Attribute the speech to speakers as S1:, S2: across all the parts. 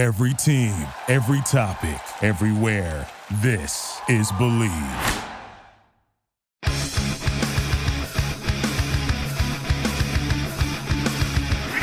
S1: Every team, every topic, everywhere. This is Bleav.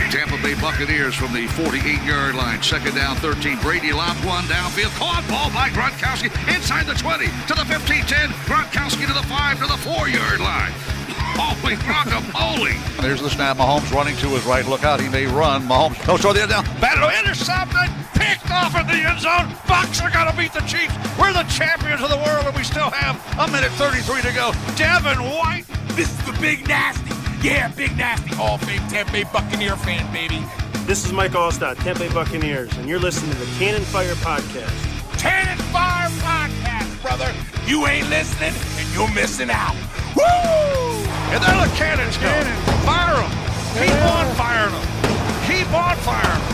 S2: Tampa Bay Buccaneers from the 48-yard line. Second down, 13. Brady lobs one downfield. Caught ball by Gronkowski inside the 20 to the 15-10. Gronkowski to the 5 to the 4-yard line. Holy guacamole. There's the snap. Mahomes running to his right. Look out. He may run. Mahomes goes toward the end down. Battle intercepted. Picked off in the end zone. Bucks are going to beat the Chiefs. We're the champions of the world, and we still have a minute 33 to go. Devin White.
S3: This is the Big Nasty. Yeah, Big Nasty. All fame Tampa Bay Buccaneer fan, baby.
S4: This is Mike Alstott, Tampa Bay Buccaneers, and you're listening to the Cannon Fire Podcast.
S3: Cannon Fire Podcast, brother. You ain't listening, and you're missing out. Woo!
S2: And there the cannons go. Fire them. Keep on firing them. Keep on firing them.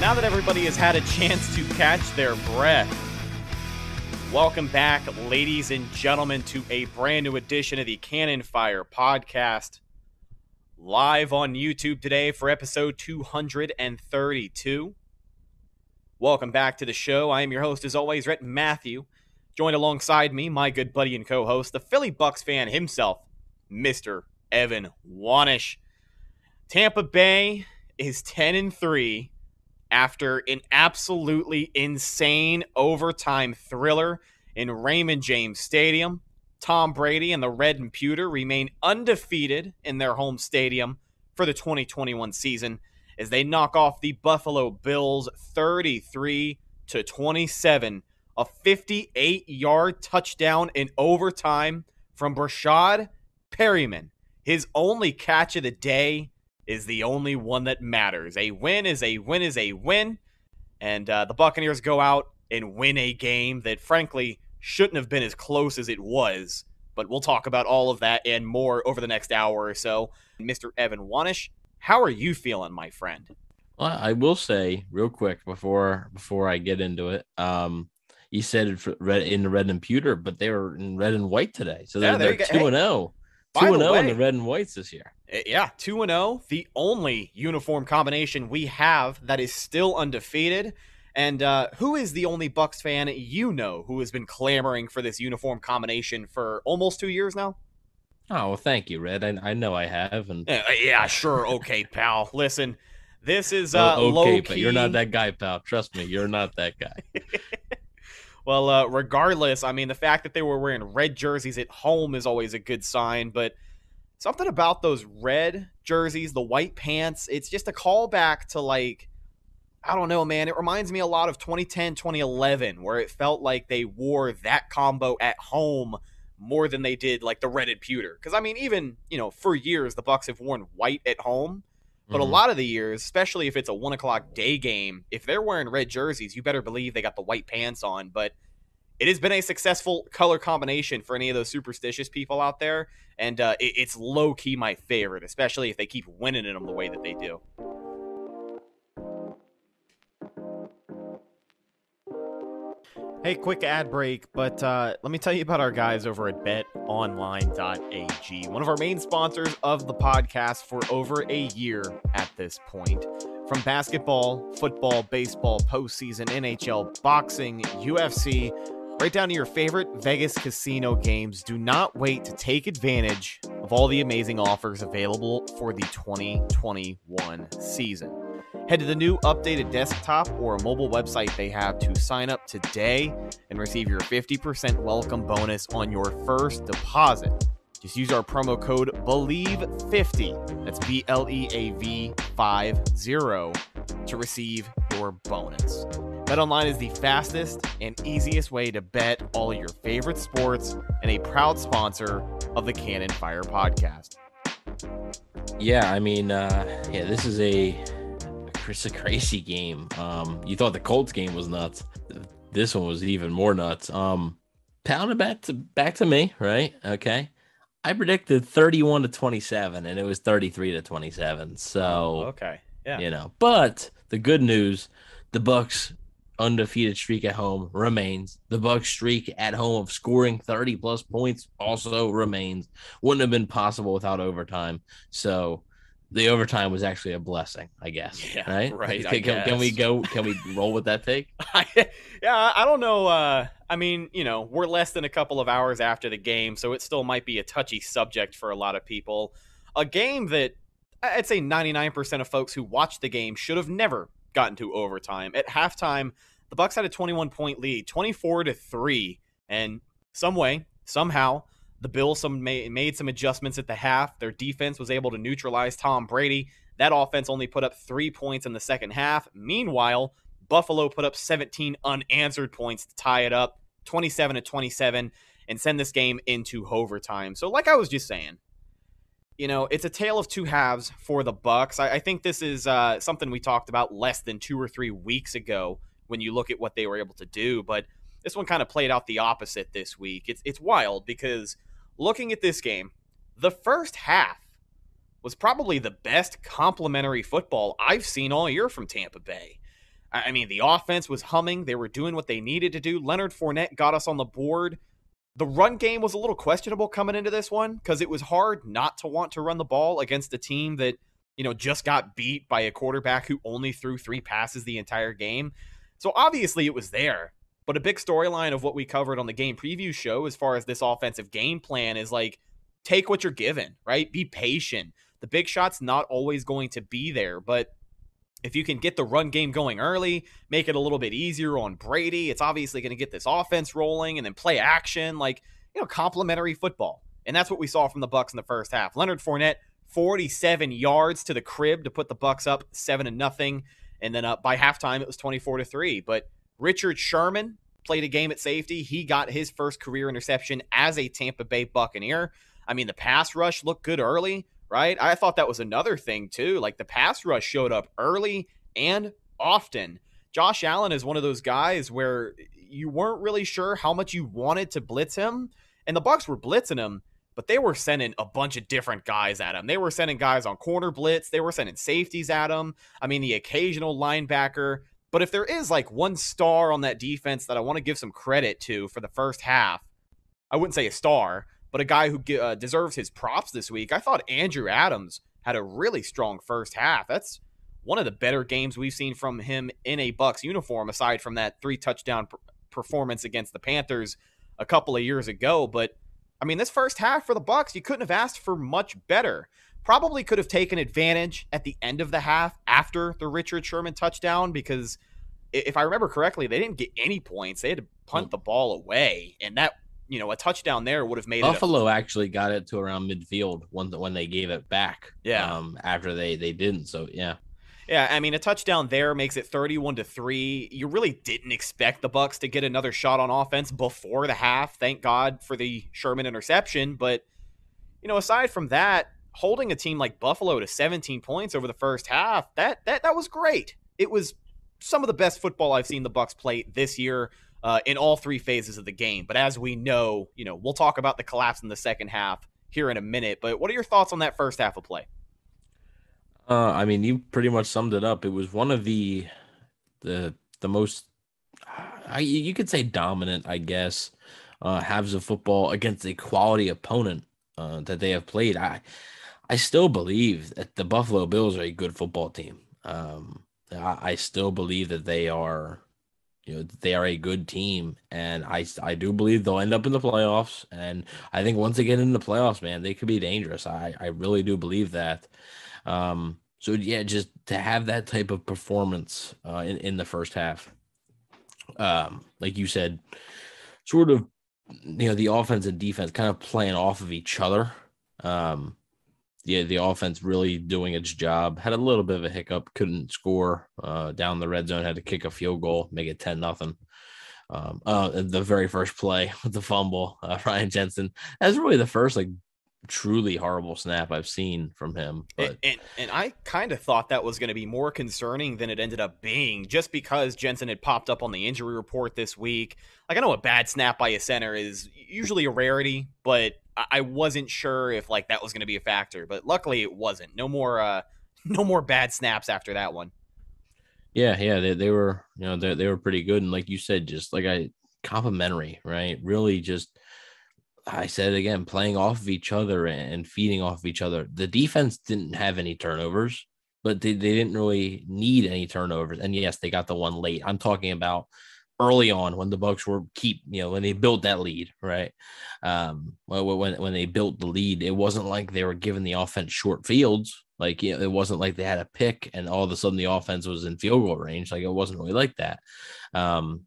S5: Now that everybody has had a chance to catch their breath, welcome back, ladies and gentlemen, to a brand new edition of the Cannon Fire podcast. Live on YouTube today for episode 232. Welcome back to the show. I am your host, as always, Rhett Matthew. Joined alongside me, my good buddy and co host, the Philly Bucks fan himself, Mr. Evan Wanish. Tampa Bay is 10 and 3 after an absolutely insane overtime thriller in Raymond James Stadium. Tom Brady and the Red and Pewter remain undefeated in their home stadium for the 2021 season as they knock off the Buffalo Bills 33 to 27. A 58 yard touchdown in overtime from Breshad Perriman. His only catch of the day is the only one that matters. A win is a win is a win. And uh, the Buccaneers go out and win a game that, frankly, shouldn't have been as close as it was. But we'll talk about all of that and more over the next hour or so. Mr. Evan Wanish, how are you feeling, my friend?
S6: Well, I will say real quick before before I get into it. Um, you said it for red in the red and pewter, but they were in red and white today, so they're,
S5: there
S6: they're two and zero.
S5: by
S6: Two and zero in the red and whites this year.
S5: Uh, Yeah, 2 and 0, the only uniform combination we have that is still undefeated. And uh, who is the only Bucks fan you know who has been clamoring for this uniform combination for almost 2 years now?
S6: Oh well, thank you, Rhett. I, I know I have, and
S5: Uh, yeah, sure. Okay, pal. Listen, this is uh,
S6: oh,
S5: low
S6: okay, but you're not that guy, pal. Trust me, you're not that guy.
S5: Well, uh, regardless, I mean, the fact that they were wearing red jerseys at home is always a good sign, but something about those red jerseys, the white pants, it's just a callback to like, I don't know, man. It reminds me a lot of 2010, 2011, where it felt like they wore that combo at home more than they did like the red and pewter. Because I mean, even you know, for years the Bucks have worn white at home, but a
S6: Mhm.
S5: lot of the years, especially if it's a one o'clock day game, if they're wearing red jerseys, you better believe they got the white pants on. But it has been a successful color combination for any of those superstitious people out there, and uh, it, it's low key my favorite, especially if they keep winning in them the way that they do. Hey, quick ad break, but uh, let me tell you about our guys over at betonline.ag, one of our main sponsors of the podcast for over a year at this point. From basketball, football, baseball, postseason, NHL, boxing, UFC, right down to your favorite Vegas casino games, do not wait to take advantage of all the amazing offers available for the 2021 season. Head to the new updated desktop or mobile website they have to sign up today and receive your 50% welcome bonus on your first deposit. Just use our promo code BLEAV50, that's B L E A V 50, to receive your bonus. BetOnline is the fastest and easiest way to bet all your favorite sports and a proud sponsor of the Cannon Fire podcast.
S6: Yeah, I mean, uh, yeah, this is a it's a crazy game. Um, you thought the Colts game was nuts. This one was even more nuts. Um, pounded back to back to me, right? Okay. I predicted 31 to 27, and it was 33 to 27. So
S5: Okay. Yeah.
S6: you know, but the good news, the Bucks undefeated streak at home remains. The Bucks streak at home of scoring 30 plus points also remains. Wouldn't have been possible without overtime. So the overtime was actually a blessing, I guess.
S5: Yeah,
S6: right.
S5: right,
S6: Can,
S5: I
S6: can, can we go? Can we roll with that take?
S5: yeah, I don't know. Uh, I mean, you know, we're less than a couple of hours after the game, so it still might be a touchy subject for a lot of people. A game that I'd say 99% of folks who watched the game should have never gotten to overtime. At halftime, the Bucks had a 21 point lead, 24 to 3, and some way, somehow, the Bills some made, some adjustments at the half. Their defense was able to neutralize Tom Brady. That offense only put up 3 points in the second half. Meanwhile, Buffalo put up 17 unanswered points to tie it up, 27 to 27 and send this game into overtime. So like I was just saying, you know, it's a tale of two halves for the Bucks. I, I think this is uh, something we talked about less than two or three weeks ago when you look at what they were able to do. But this one kind of played out the opposite this week. It's it's wild because looking at this game, the first half was probably the best complementary football I've seen all year from Tampa Bay. I I mean, the offense was humming. They were doing what they needed to do. Leonard Fournette got us on the board. The run game was a little questionable coming into this one because it was hard not to want to run the ball against a team that, you know, just got beat by a quarterback who only threw three passes the entire game. So obviously it was there. But a big storyline of what we covered on the game preview show as far as this offensive game plan is like take what you're given, right? Be patient. The big shot's not always going to be there, but if you can get the run game going early, make it a little bit easier on Brady, it's obviously going to get this offense rolling and then play action, like, you know, complementary football. And that's what we saw from the Bucks in the first half. Leonard Fournette, 47 yards to the crib to put the Bucks up 7 to nothing, and then up by halftime it was 24 to 3. But Richard Sherman played a game at safety. He got his first career interception as a Tampa Bay Buccaneer. I mean, the pass rush looked good early, right? I thought that was another thing too. Like the pass rush showed up early and often. Josh Allen is one of those guys where you weren't really sure how much you wanted to blitz him, and the Bucks were blitzing him, but they were sending a bunch of different guys at him. They were sending guys on corner blitz, they were sending safeties at him. I mean, the occasional linebacker. But if there is like one star on that defense that I want to give some credit to for the first half, I wouldn't say a star, but a guy who uh, deserves his props this week. I thought Andrew Adams had a really strong first half. That's one of the better games we've seen from him in a Bucks uniform, aside from that three touchdown p- performance against the Panthers a couple of years ago. But I mean, this first half for the Bucks, you couldn't have asked for much better. Probably could have taken advantage at the end of the half after the Richard Sherman touchdown because if I remember correctly, they didn't get any points. They had to punt the ball away, and that you know a touchdown there would have made
S6: Buffalo actually got it to around midfield when when they gave it back.
S5: Yeah.
S6: Um, after they they didn't. So yeah.
S5: Yeah, I mean a touchdown there makes it thirty-one to three. You really didn't expect the Bucks to get another shot on offense before the half. Thank God for the Sherman interception, but you know aside from that, holding a team like Buffalo to seventeen points over the first half that that that was great. It was some of the best football I've seen the Bucks play this year uh, in all three phases of the game. But as we know, you know, we'll talk about the collapse in the second half here in a minute. But what are your thoughts on that first half of play?
S6: Uh, I mean, you pretty much summed it up. It was one of the the the most I you could say dominant, I guess, uh, halves of football against a quality opponent uh, that they have played. I I still believe that the Buffalo Bills are a good football team. Um, I, I still believe that they are, you know, they are a good team, and I I do believe they'll end up in the playoffs. And I think once they get in the playoffs, man, they could be dangerous. I I really do believe that. Um, so yeah, just to have that type of performance uh, in in the first half, um, like you said, sort of, you know, the offense and defense kind of playing off of each other. Um, yeah, the offense really doing its job. Had a little bit of a hiccup, couldn't score uh, down the red zone. Had to kick a field goal, make it ten nothing. Um, uh, the very first play with the fumble, uh, Ryan Jensen. That's really the first like truly horrible snap I've seen from him. But
S5: And, and, and I kind of thought that was going to be more concerning than it ended up being, just because Jensen had popped up on the injury report this week. Like I know a bad snap by a center is usually a rarity, but I- wasn't sure if like that was going to be a factor. But luckily it wasn't. No more, uh, no more bad snaps after that one.
S6: Yeah, yeah, they, they were, you know, they, they were pretty good. And like you said, just like I complimentary, right? Really just I said again, playing off of each other and feeding off of each other. The defense didn't have any turnovers, but they, they didn't really need any turnovers. And yes, they got the one late. I'm talking about early on when the Bucks were keep, you know, when they built that lead, right? Um, when when they built the lead, it wasn't like they were giving the offense short fields. Like you know, it wasn't like they had a pick and all of a sudden the offense was in field goal range. Like it wasn't really like that. Um,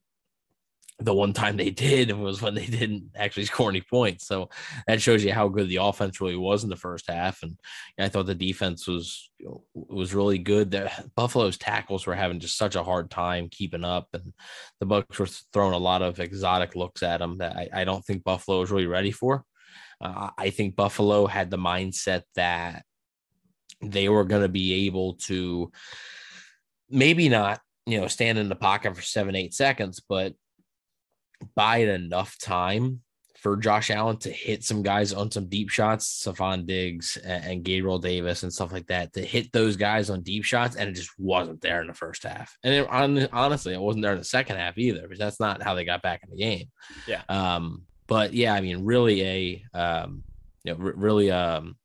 S6: the one time they did was when they didn't actually score any points. So that shows you how good the offense really was in the first half. And I thought the defense was you know, was really good. The Buffalo's tackles were having just such a hard time keeping up, and the Bucks were throwing a lot of exotic looks at them that I, I don't think Buffalo was really ready for. Uh, I think Buffalo had the mindset that they were going to be able to maybe not you know stand in the pocket for seven eight seconds, but buy it enough time for Josh Allen to hit some guys on some deep shots, Stefon Diggs and, and Gabriel Davis and stuff like that, to hit those guys on deep shots, and it just wasn't there in the first half. And it, on, honestly, it wasn't there in the second half either, because that's not how they got back in the game.
S5: Yeah.
S6: Um, but yeah, I mean, really a um, you know, r- really um,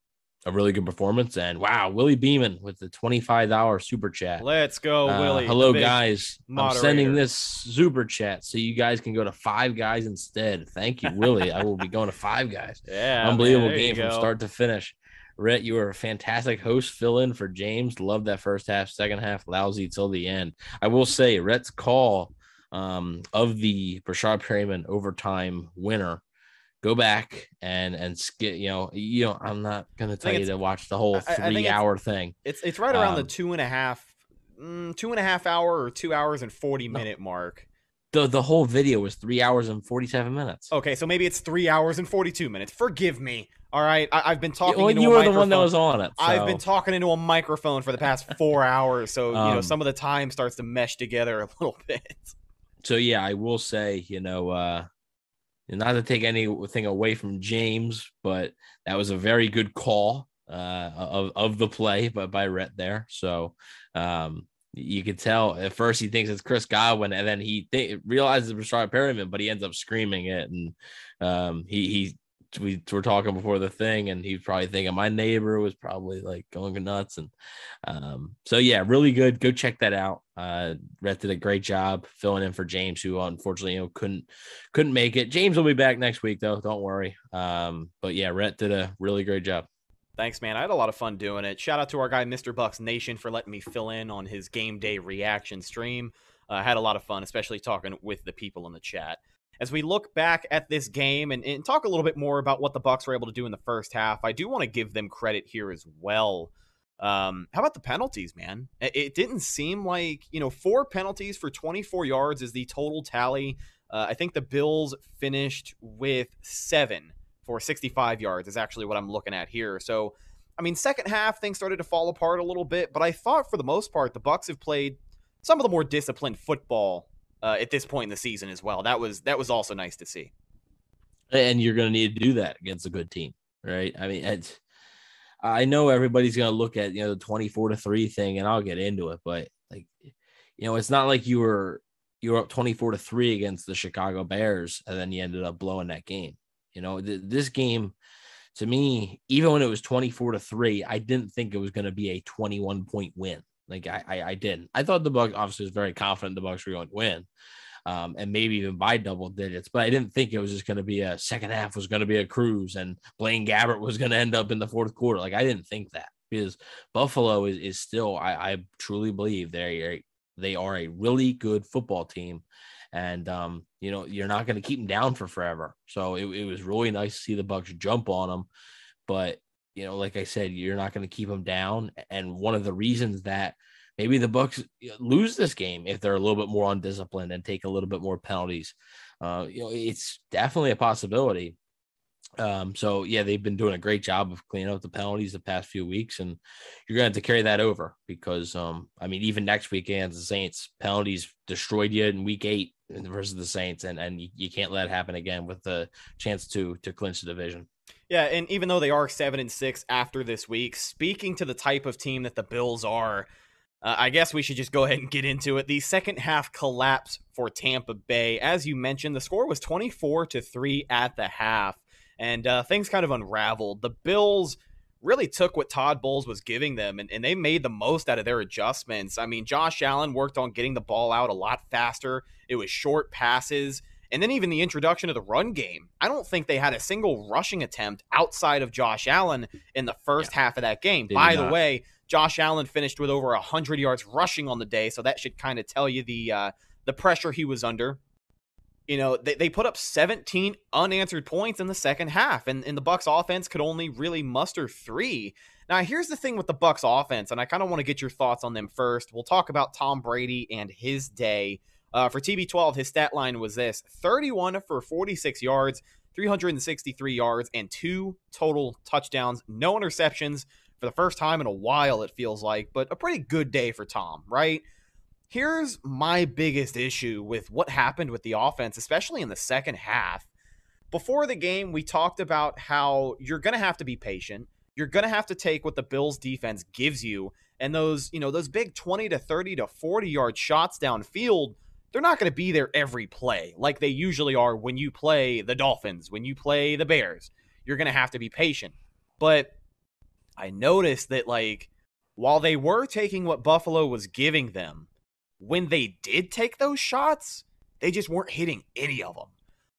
S6: a really good performance. And wow, Willie Beeman with the $25 super chat.
S5: Let's go,
S6: Uh,
S5: Willie.
S6: hello, guys. I'm sending this super chat so you guys can go to Five Guys instead. Thank you, Willie. I will be going to Five Guys.
S5: Yeah,
S6: Unbelievable
S5: you
S6: game from start to finish. Rhett, you were a fantastic host. Fill in for James. Love that first half, second half, lousy till the end. I will say, Rhett's call um, of the Breshad Perriman overtime winner. Go back and and skip. You know, you know. I'm not gonna tell you to watch the whole
S5: I- I think
S6: three
S5: it's-
S6: hour thing.
S5: It's it's right around the
S6: Um,
S5: two and a half, mm, two and a half hour or two hours and forty minute mark.
S6: the The whole video was three hours and forty seven minutes.
S5: Okay, so maybe it's three hours and forty two minutes. Forgive me. All right, I, I've been talking.
S6: well, you were the one that was on it.
S5: I've been talking into a microphone for the past four hours, so you know
S6: Um,
S5: some of the time starts to mesh together a little bit.
S6: so yeah, I will say, you know, uh not to take anything away from James, but that was a very good call uh of, of the play by, by Rhett there. So um you could tell at first he thinks it's Chris Godwin, and then he th- realizes it's Rashard Perriman, but he ends up screaming it, and um he he we were talking before the thing, and he's probably thinking my neighbor was probably like going nuts, and um so yeah, really good. Go check that out. Uh, Rhett did a great job filling in for James, who unfortunately you know couldn't couldn't make it. James will be back next week though. Don't worry. Um, but yeah, Rhett did a really great job.
S5: Thanks, man. I had a lot of fun doing it. Shout out to our guy, Mr. Bucks Nation, for letting me fill in on his game day reaction stream. Uh, I had a lot of fun, especially talking with the people in the chat. As we look back at this game and, and talk a little bit more about what the Bucks were able to do in the first half, I do want to give them credit here as well. Um, how about the penalties, man? It, didn't seem like you know four penalties for 24 yards is the total tally. Uh, I think the Bills finished with seven for 65 yards is actually what I'm looking at here. So, I mean, second half things started to fall apart a little bit, but I thought for the most part the Bucks have played some of the more disciplined football uh, at this point in the season as well. That was that was also nice to see.
S6: And you're going to need to do that against a good team, right? I mean, I know everybody's going to look at you know the 24 to three thing, and I'll get into it, but like, you know, it's not like you were you were up 24 to three against the Chicago Bears, and then you ended up blowing that game. You know, th- this game to me, even when it was 24 to three, I didn't think it was going to be a 21 point win. Like I, I, I didn't. I thought the Bucks obviously was very confident the Bucks were going to win, um, and maybe even by double digits. But I didn't think it was just going to be a second half was going to be a cruise, and Blaine Gabbert was going to end up in the fourth quarter. Like I didn't think that because Buffalo is is still. I, I truly believe they are, they are a really good football team, and um, you know you're not going to keep them down for forever. So it, it was really nice to see the Bucks jump on them, but you know, like I said, you're not going to keep them down. And one of the reasons that maybe the Bucks lose this game if they're a little bit more undisciplined and take a little bit more penalties, uh, you know, it's definitely a possibility. Um, so yeah, they've been doing a great job of cleaning up the penalties the past few weeks, and you're going to have to carry that over because, um, I mean, even next week against the Saints, penalties destroyed you in Week Eight versus the Saints, and and you, you can't let it happen again with the chance to to clinch the division.
S5: Yeah, and even though they are seven and six after this week, speaking to the type of team that the Bills are, uh, I guess we should just go ahead and get into it. The second half collapse for Tampa Bay, as you mentioned, the score was twenty four to three at the half. and uh, things kind of unraveled. The Bills really took what Todd Bowles was giving them and, and they made the most out of their adjustments. I mean, Josh Allen worked on getting the ball out a lot faster. It was short passes. And then even the introduction of the run game. I don't think they had a single rushing attempt outside of Josh Allen in the first yeah. half of that game. By the way, Josh Allen finished with over 100 yards rushing on the day, so that should kind of tell you the uh, the pressure he was under. You know, they, they put up 17 unanswered points in the second half, and, and the Bucks offense could only really muster three. Now, here's the thing with the Bucks offense, and I kind of want to get your thoughts on them first. We'll talk about Tom Brady and his day. Uh, for TB12, his stat line was this 31 for 46 yards, 363 yards, and two total touchdowns. No interceptions for the first time in a while, it feels like, but a pretty good day for Tom, right? Here's my biggest issue with what happened with the offense, especially in the second half. Before the game, we talked about how you're going to have to be patient. You're going to have to take what the Bills defense gives you and those, you know, those big 20 to 30 to 40 yard shots downfield, they're not going to be there every play like they usually are when you play the Dolphins, when you play the Bears. You're going to have to be patient. But I noticed that like while they were taking what Buffalo was giving them, when they did take those shots, they just weren't hitting any of them.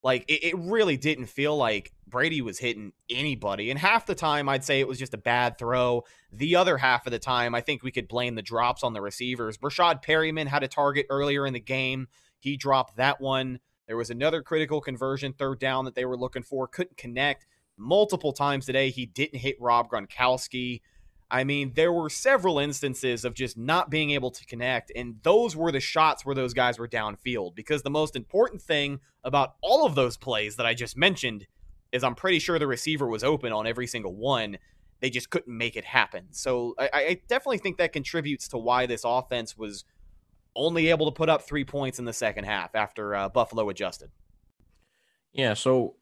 S5: Like it, it, really didn't feel like Brady was hitting anybody. And half the time, I'd say it was just a bad throw. The other half of the time, I think we could blame the drops on the receivers. Breshad Perriman had a target earlier in the game. He dropped that one. There was another critical conversion, third down that they were looking for, couldn't connect multiple times today. He didn't hit Rob Gronkowski. I mean, there were several instances of just not being able to connect, and those were the shots where those guys were downfield. Because the most important thing about all of those plays that I just mentioned is I'm pretty sure the receiver was open on every single one. They just couldn't make it happen. So I, I definitely think that contributes to why this offense was only able to put up three points in the second half after uh, Buffalo adjusted.
S6: Yeah, so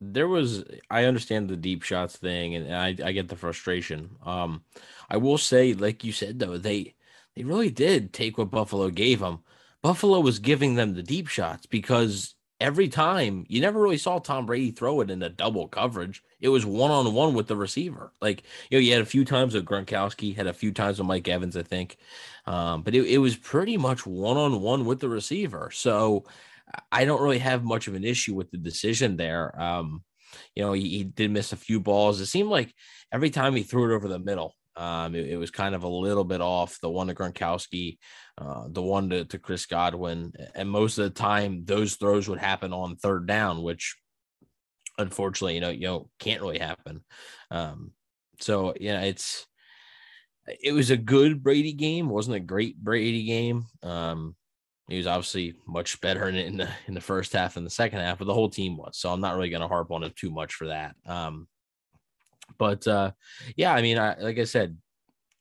S6: there was I understand the deep shots thing and I, I get the frustration. Um I will say, like you said though, they they really did take what Buffalo gave them. Buffalo was giving them the deep shots because every time you never really saw Tom Brady throw it in a double coverage. It was one on one with the receiver. Like, you know, you had a few times with Gronkowski, had a few times with Mike Evans, I think. Um, but it, it was pretty much one on one with the receiver. So I don't really have much of an issue with the decision there. Um, you know, he, he, did miss a few balls. It seemed like every time he threw it over the middle, um, it, it, was kind of a little bit off. The one to Gronkowski, uh, the one to, to Chris Godwin, and most of the time those throws would happen on third down, which unfortunately, you know, you know, can't really happen. Um, so yeah, it's it was a good Brady game. Wasn't a great Brady game. Um, he was obviously much better in, in the in the first half and the second half, but the whole team was. So I'm not really going to harp on it too much for that. Um, but uh, yeah, I mean, I, like I said,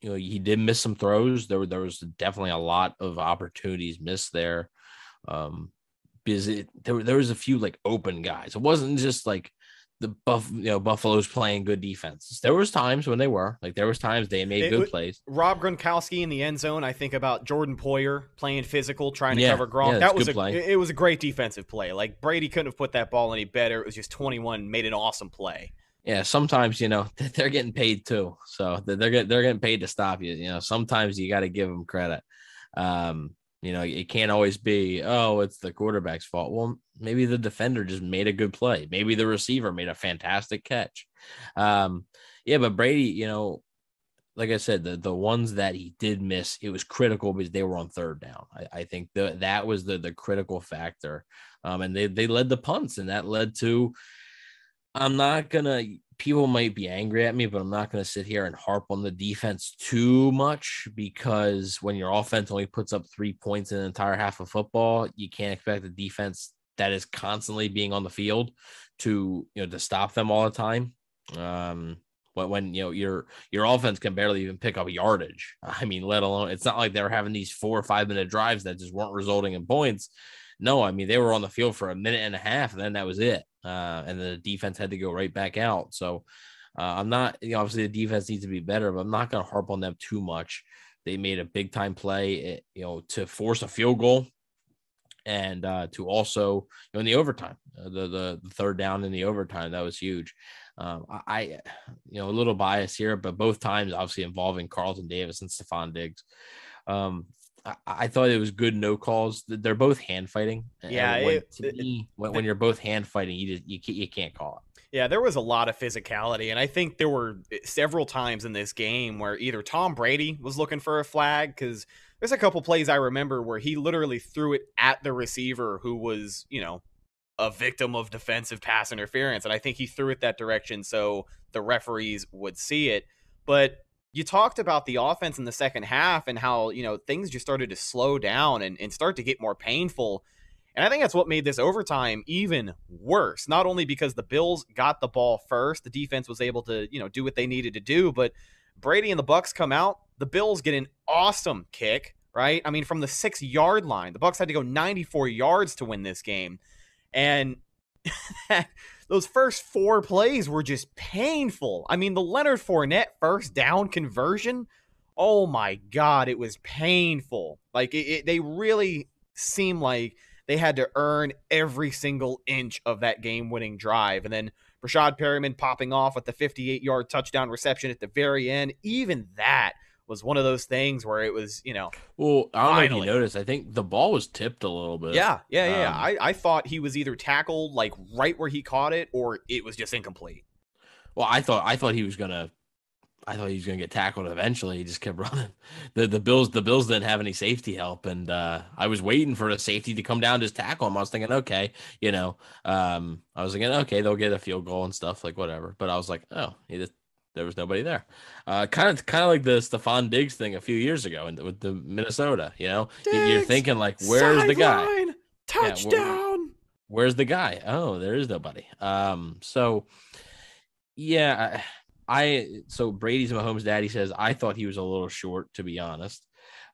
S6: you know, he did miss some throws. There were there was definitely a lot of opportunities missed there. Um, because it, there there was a few like open guys. It wasn't just like the buff you know buffalo's playing good defense. There was times when they were like there was times they made it, good plays.
S5: Rob gronkowski in the end zone i think about jordan poyer playing physical trying to yeah, cover gronk. yeah, that was a play. it was a great defensive play. Like brady couldn't have put that ball any better. It was just 21 made an awesome play.
S6: Yeah sometimes you know they're getting paid too. So they're getting they're getting paid to stop you you know. Sometimes you got to give them credit. Um you know, it can't always be, oh, it's the quarterback's fault. Well, maybe the defender just made a good play. Maybe the receiver made a fantastic catch. Um, yeah, but Brady, you know, like I said, the the ones that he did miss, it was critical because they were on third down. I, I think the, that was the the critical factor. Um, and they they led the punts, and that led to. I'm not gonna people might be angry at me, but I'm not going to sit here and harp on the defense too much because when your offense only puts up three points in an entire half of football, you can't expect the defense that is constantly being on the field to you know to stop them all the time. Um, when, when you know your your offense can barely even pick up yardage. I mean, let alone it's not like they were having these four or five minute drives that just weren't resulting in points. No, I mean they were on the field for a minute and a half, and then that was it uh, and the defense had to go right back out. So uh, I'm not, you know, obviously the defense needs to be better, but I'm not going to harp on them too much. They made a big time play, eh, you know, to force a field goal. and uh, to also you know, in the overtime, uh, the, the third down in the overtime that was huge. Um, I, you know, a little bias here, but both times obviously involving Carlton Davis and Stefon Diggs. Um, I, I, thought it was good no calls. They're both hand fighting.
S5: Yeah,
S6: when,
S5: it,
S6: to
S5: it,
S6: me, when, when, you're both hand fighting, you just you can't, you can't call it.
S5: Yeah, there was a lot of physicality, and I think there were eh, several times in this game where either Tom Brady was looking for a flag because there's a couple plays I remember where he literally threw it at the receiver who was, you know, a victim of defensive pass interference. And I think he threw it that direction so the referees would see it. But you talked about the offense in the second half and how, you know, things just started to slow down and, and start to get more painful. And I think that's what made this overtime even worse. Not only because the Bills got the ball first, the defense was able to, you know, do what they needed to do, but Brady and the Bucks come out, the Bills get an awesome kick, right? I mean, from the six yard line, the Bucks had to go 94 yards to win this game. And those first four plays were just painful. I mean, the Leonard Fournette first down conversion, oh my God, it was painful. Like, it, it, they really seemed like they had to earn every single inch of that game winning drive. And then Breshad Perriman popping off with the 58 yard touchdown reception at the very end, even that was one of those things where it was, you know.
S6: Well, I don't finally. know if you noticed. I think the ball was tipped a little bit.
S5: Yeah, yeah, yeah. Um, I, I thought he was either tackled like right where he caught it, or it was just incomplete.
S6: Well, I thought I thought he was gonna. I thought he was gonna get tackled eventually. He just kept running. The the Bills the Bills didn't have any safety help, and uh, I was waiting for a safety to come down just tackle him. I was thinking, okay, you know, um, I was thinking, okay, they'll get a field goal and stuff like whatever. But I was like, oh, he just there was nobody there. Uh, kind of, kind of like the Stefon Diggs thing a few years ago in, with the Minnesota. You know, Diggs, you're thinking like, where's the guy?
S5: Touchdown. Yeah, where,
S6: where's the guy? Oh, there is nobody. Um, so yeah, I, I so Brady's Mahomes' daddy says I thought he was a little short, to be honest.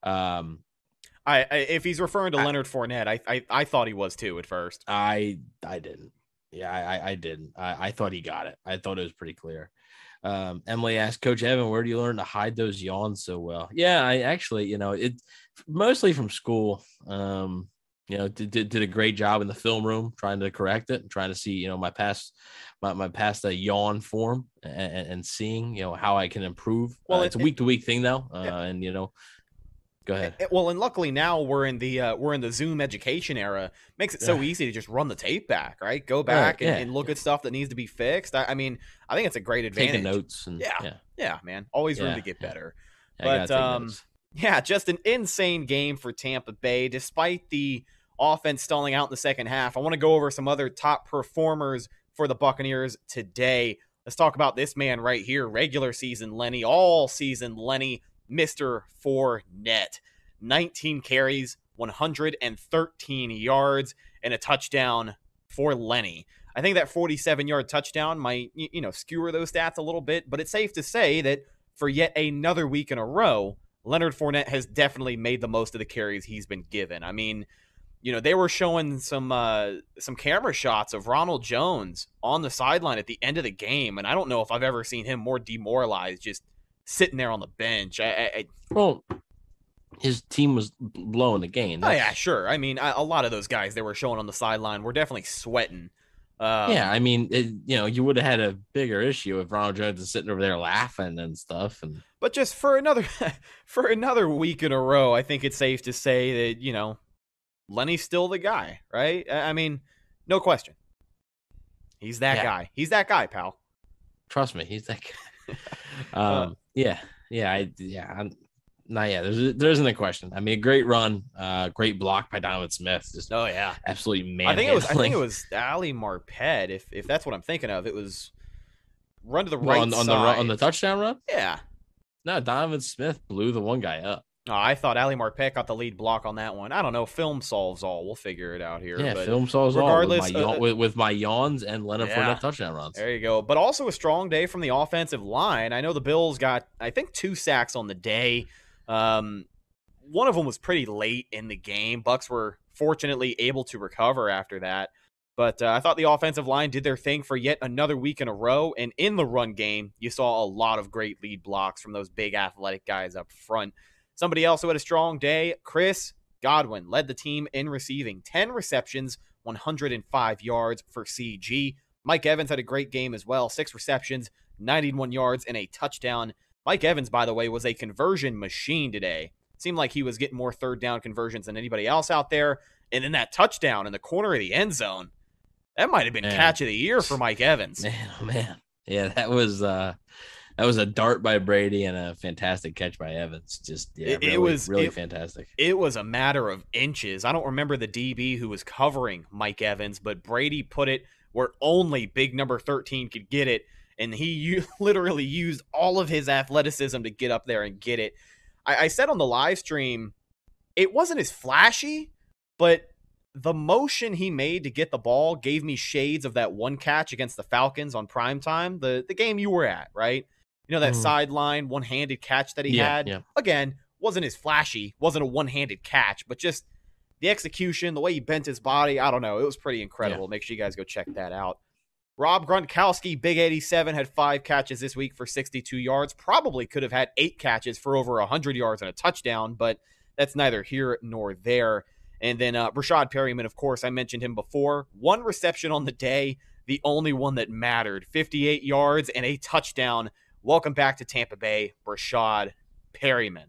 S6: Um,
S5: I, I if he's referring to I, Leonard Fournette, I, I I thought he was too at first.
S6: I I didn't. Yeah, I I didn't. I, I thought he got it. I thought it was pretty clear. Um, Emily asked Coach Evan, "Where do you learn to hide those yawns so well?" Yeah, I actually, you know, it mostly from school. Um, you know, did, did, did a great job in the film room trying to correct it and trying to see, you know, my past my, my past a uh, yawn form and, and seeing, you know, how I can improve. Well, uh, it's a week to week thing though, uh, yeah. and you know, Go ahead.
S5: Well, and luckily now we're in the uh, we're in the Zoom education era. Makes it so easy to just run the tape back, right? Go back right, yeah. and, and, look at stuff that needs to be fixed. I, I, mean, I think it's a great advantage.
S6: Taking notes and
S5: yeah, yeah, yeah man. Always room to get better. but um, notes. yeah, just an insane game for Tampa Bay, despite the offense stalling out in the second half. I want to go over some other top performers for the Buccaneers today. Let's talk about this man right here, regular season Lenny, all season Lenny Mr. Fournette. 19 carries, 113 yards, and a touchdown for Lenny. I think that 47 yard touchdown might, you know, skewer those stats a little bit, but it's safe to say that for yet another week in a row, Leonard Fournette has definitely made the most of the carries he's been given. I mean, you know, they were showing some uh, some camera shots of Ronald Jones on the sideline at the end of the game, and I don't know if I've ever seen him more demoralized, just sitting there on the bench. I, I,
S6: well, his team was blowing the game.
S5: That's... Oh yeah, sure. I mean, a lot of those guys they were showing on the sideline were definitely sweating.
S6: Um, yeah, I mean, it, you know, you would have had a bigger issue if Ronald Jones is sitting over there laughing and stuff. And
S5: but just for another for another week in a row, I think it's safe to say that you know Lenny's still the guy, right? I mean, no question. He's that yeah. guy. He's that guy, pal.
S6: Trust me, he's that guy. um, yeah, yeah, I, yeah. I'm, not yet. There's there isn't a question. I mean, a great run, uh, great block by Donovan Smith. Just
S5: oh yeah,
S6: absolutely man.
S5: I think it was. I think it was Ali Marpet. If if that's what I'm thinking of, it was run to the right
S6: on, on
S5: side.
S6: the on the touchdown run.
S5: Yeah.
S6: No, Donovan Smith blew the one guy up.
S5: Oh, I thought Ali Marpet got the lead block on that one. I don't know. Film solves all. We'll figure it out here.
S6: Yeah, film solves regardless, all. With my, yawn, uh, with, with my yawns and Leonard yeah, Fournette touchdown runs.
S5: There you go. But also a strong day from the offensive line. I know the Bills got, I think, two sacks on the day. Um, one of them was pretty late in the game. Bucks were fortunately able to recover after that. But uh, I thought the offensive line did their thing for yet another week in a row. And in the run game, you saw a lot of great lead blocks from those big athletic guys up front. Somebody else who had a strong day, Chris Godwin led the team in receiving 10 receptions, 105 yards for CG. Mike Evans had a great game as well, six receptions, 91 yards, and a touchdown. Mike Evans, by the way, was a conversion machine today. Seemed like he was getting more third down conversions than anybody else out there. And then that touchdown in the corner of the end zone, that might have been man. catch of the year for Mike Evans.
S6: Man, oh man. Yeah, that was uh that was a dart by Brady and a fantastic catch by Evans. Just yeah, it, really, it was really
S5: it,
S6: fantastic.
S5: It was a matter of inches. I don't remember the DB who was covering Mike Evans, but Brady put it where only big number 13 could get it and he literally used all of his athleticism to get up there and get it. I, I said on the live stream, it wasn't as flashy, but the motion he made to get the ball gave me shades of that one catch against the Falcons on prime time, the the game you were at, right? You know that mm. sideline one-handed catch that he
S6: yeah,
S5: had.
S6: Yeah.
S5: Again, wasn't as flashy, wasn't a one-handed catch, but just the execution, the way he bent his body, I don't know, it was pretty incredible. Yeah. Make sure you guys go check that out. Rob Gronkowski, big 87, had five catches this week for 62 yards. Probably could have had eight catches for over 100 yards and a touchdown, but that's neither here nor there. And then uh, Breshad Perriman, of course, I mentioned him before. One reception on the day, the only one that mattered 58 yards and a touchdown. Welcome back to Tampa Bay, Breshad Perriman.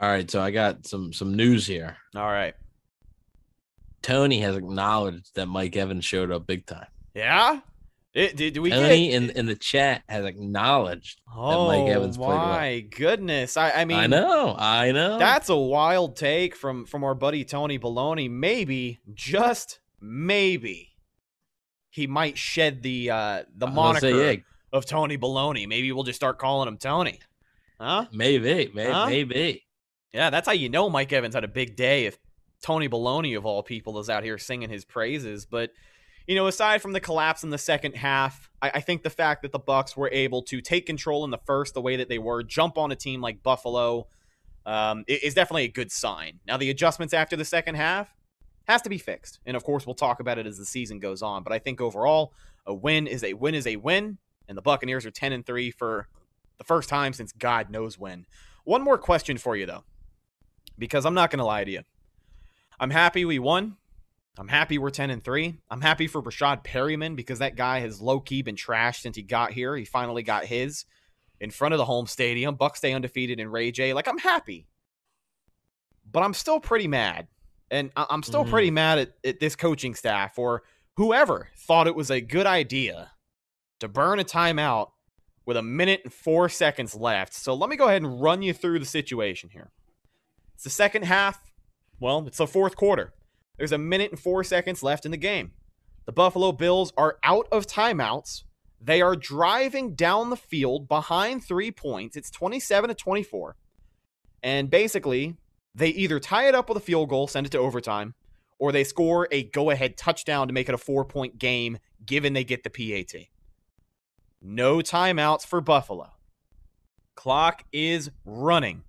S6: All right, so I got some some news here.
S5: All right.
S6: Tony has acknowledged that Mike Evans showed up big time.
S5: Yeah? It, did, we
S6: Tony
S5: get...
S6: in in the chat has acknowledged oh, that Mike oh Evans played well.
S5: My goodness, I, I mean,
S6: I know, I know.
S5: That's a wild take from from our buddy Tony Baloney. Maybe, just maybe, he might shed the uh the moniker say, yeah. Of Tony Baloney. Maybe we'll just start calling him Tony. Huh?
S6: Maybe, maybe, huh? maybe.
S5: Yeah, that's how you know Mike Evans had a big day. If Tony Baloney of all people is out here singing his praises, but you know, aside from the collapse in the second half, I, I, think the fact that the Bucks were able to take control in the first the way that they were, jump on a team like Buffalo, um, is definitely a good sign. Now, the adjustments after the second half has to be fixed, and of course, we'll talk about it as the season goes on. But I think overall, a win is a win is a win, and the Buccaneers are ten and three for the first time since God knows when. One more question for you though, because I'm not going to lie to you. I'm happy we won. I'm happy we're 10 and 3. I'm happy for Breshad Perriman because that guy has low key been trashed since he got here. He finally got his in front of the home stadium. Bucs stay undefeated in Ray J. Like I'm happy. But I'm still pretty mad. And I'm still mm. pretty mad at, at this coaching staff or whoever thought it was a good idea to burn a timeout with a minute and four seconds left. So let me go ahead and run you through the situation here. It's the second half. Well, it's the fourth quarter. There's a minute and four seconds left in the game. The Buffalo Bills are out of timeouts. They are driving down the field behind three points. It's 27 to 24. And basically, they either tie it up with a field goal, send it to overtime, or they score a go ahead touchdown to make it a four point game, given they get the PAT. No timeouts for Buffalo. Clock is running.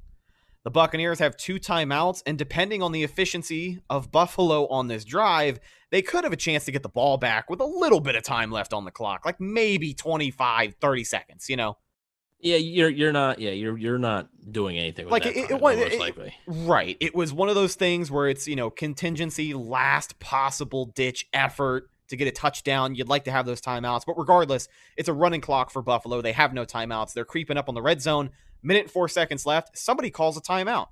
S5: The Buccaneers have two timeouts, and depending on the efficiency of Buffalo on this drive, they could have a chance to get the ball back with a little bit of time left on the clock, like maybe 25, 30 seconds, you know?
S6: Yeah, you're you're not yeah you're you're not doing anything like it, time, it, most it, likely.
S5: Right. It was one of those things where it's you know contingency, last possible ditch effort to get a touchdown. You'd like to have those timeouts, but regardless, it's a running clock for Buffalo. They have no timeouts. They're creeping up on the red zone. Minute four seconds left. Somebody calls a timeout.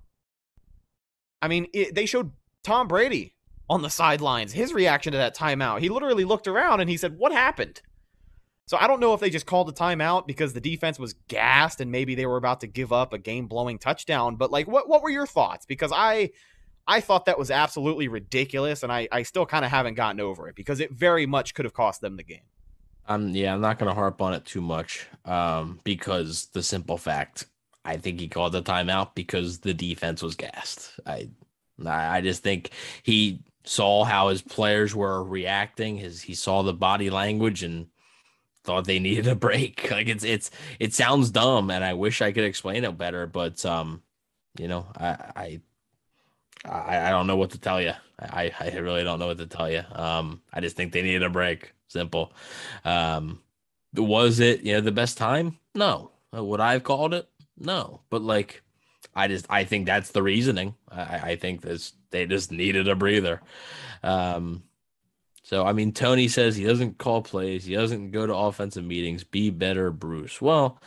S5: I mean, it, they showed Tom Brady on the sidelines. His reaction to that timeout. He literally looked around and he said, "What happened?" So I don't know if they just called a timeout because the defense was gassed and maybe they were about to give up a game-blowing touchdown. But like, what what were your thoughts? Because I I thought that was absolutely ridiculous, and I I still kind of haven't gotten over it because it very much could have cost them the game.
S6: Um, yeah, I'm not going to harp on it too much um, because the simple fact I think he called the timeout because the defense was gassed. I I just think he saw how his players were reacting. His he saw the body language and thought they needed a break. Like it's it's it sounds dumb, and I wish I could explain it better, but um, you know, I I I, I don't know what to tell you. I I really don't know what to tell you. Um, I just think they needed a break. Simple. Um, was it you know the best time? No. Would I have called it? No, but like I just I think that's the reasoning. I, I think this they just needed a breather. Um, so I mean, Tony says he doesn't call plays, he doesn't go to offensive meetings. Be better, Bruce. Well,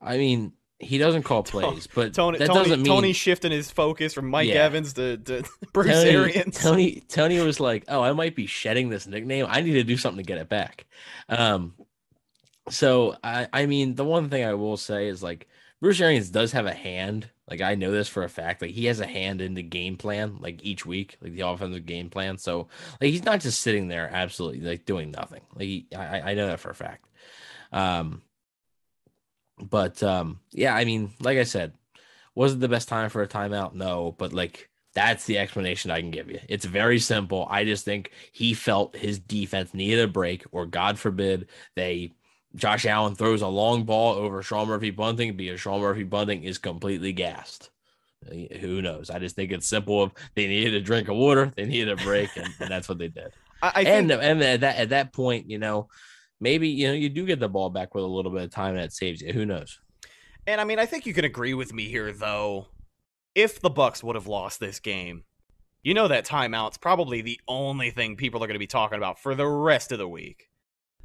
S6: I mean, he doesn't call plays, but
S5: Tony,
S6: that
S5: Tony,
S6: doesn't mean
S5: Tony shifting his focus from Mike
S6: Yeah.
S5: Evans to, to Bruce
S6: Tony,
S5: Arians.
S6: Tony Tony was like, "Oh, I might be shedding this nickname. I need to do something to get it back." Um, so I I mean, the one thing I will say is like Bruce Arians does have a hand. Like I know this for a fact. Like he has a hand in the game plan, like each week, like the offensive game plan. So like he's not just sitting there absolutely like doing nothing. Like he, I I know that for a fact. Um, but um, yeah, I mean, like I said, was it the best time for a timeout? No, but like that's the explanation I can give you. It's very simple. I just think he felt his defense needed a break, or God forbid they Josh Allen throws a long ball over Sean Murphy Bunting because Sean Murphy Bunting is completely gassed. Who knows? I just think it's simple. Of they needed a drink of water, they needed a break, and, and that's what they did.
S5: I, I think
S6: and and at that at that point, you know, maybe you know you do get the ball back with a little bit of time, and it saves you. Who knows?
S5: And I mean, I think you can agree with me here, though. If the Bucks would have lost this game, you know that timeout's probably the only thing people are going to be talking about for the rest of the week.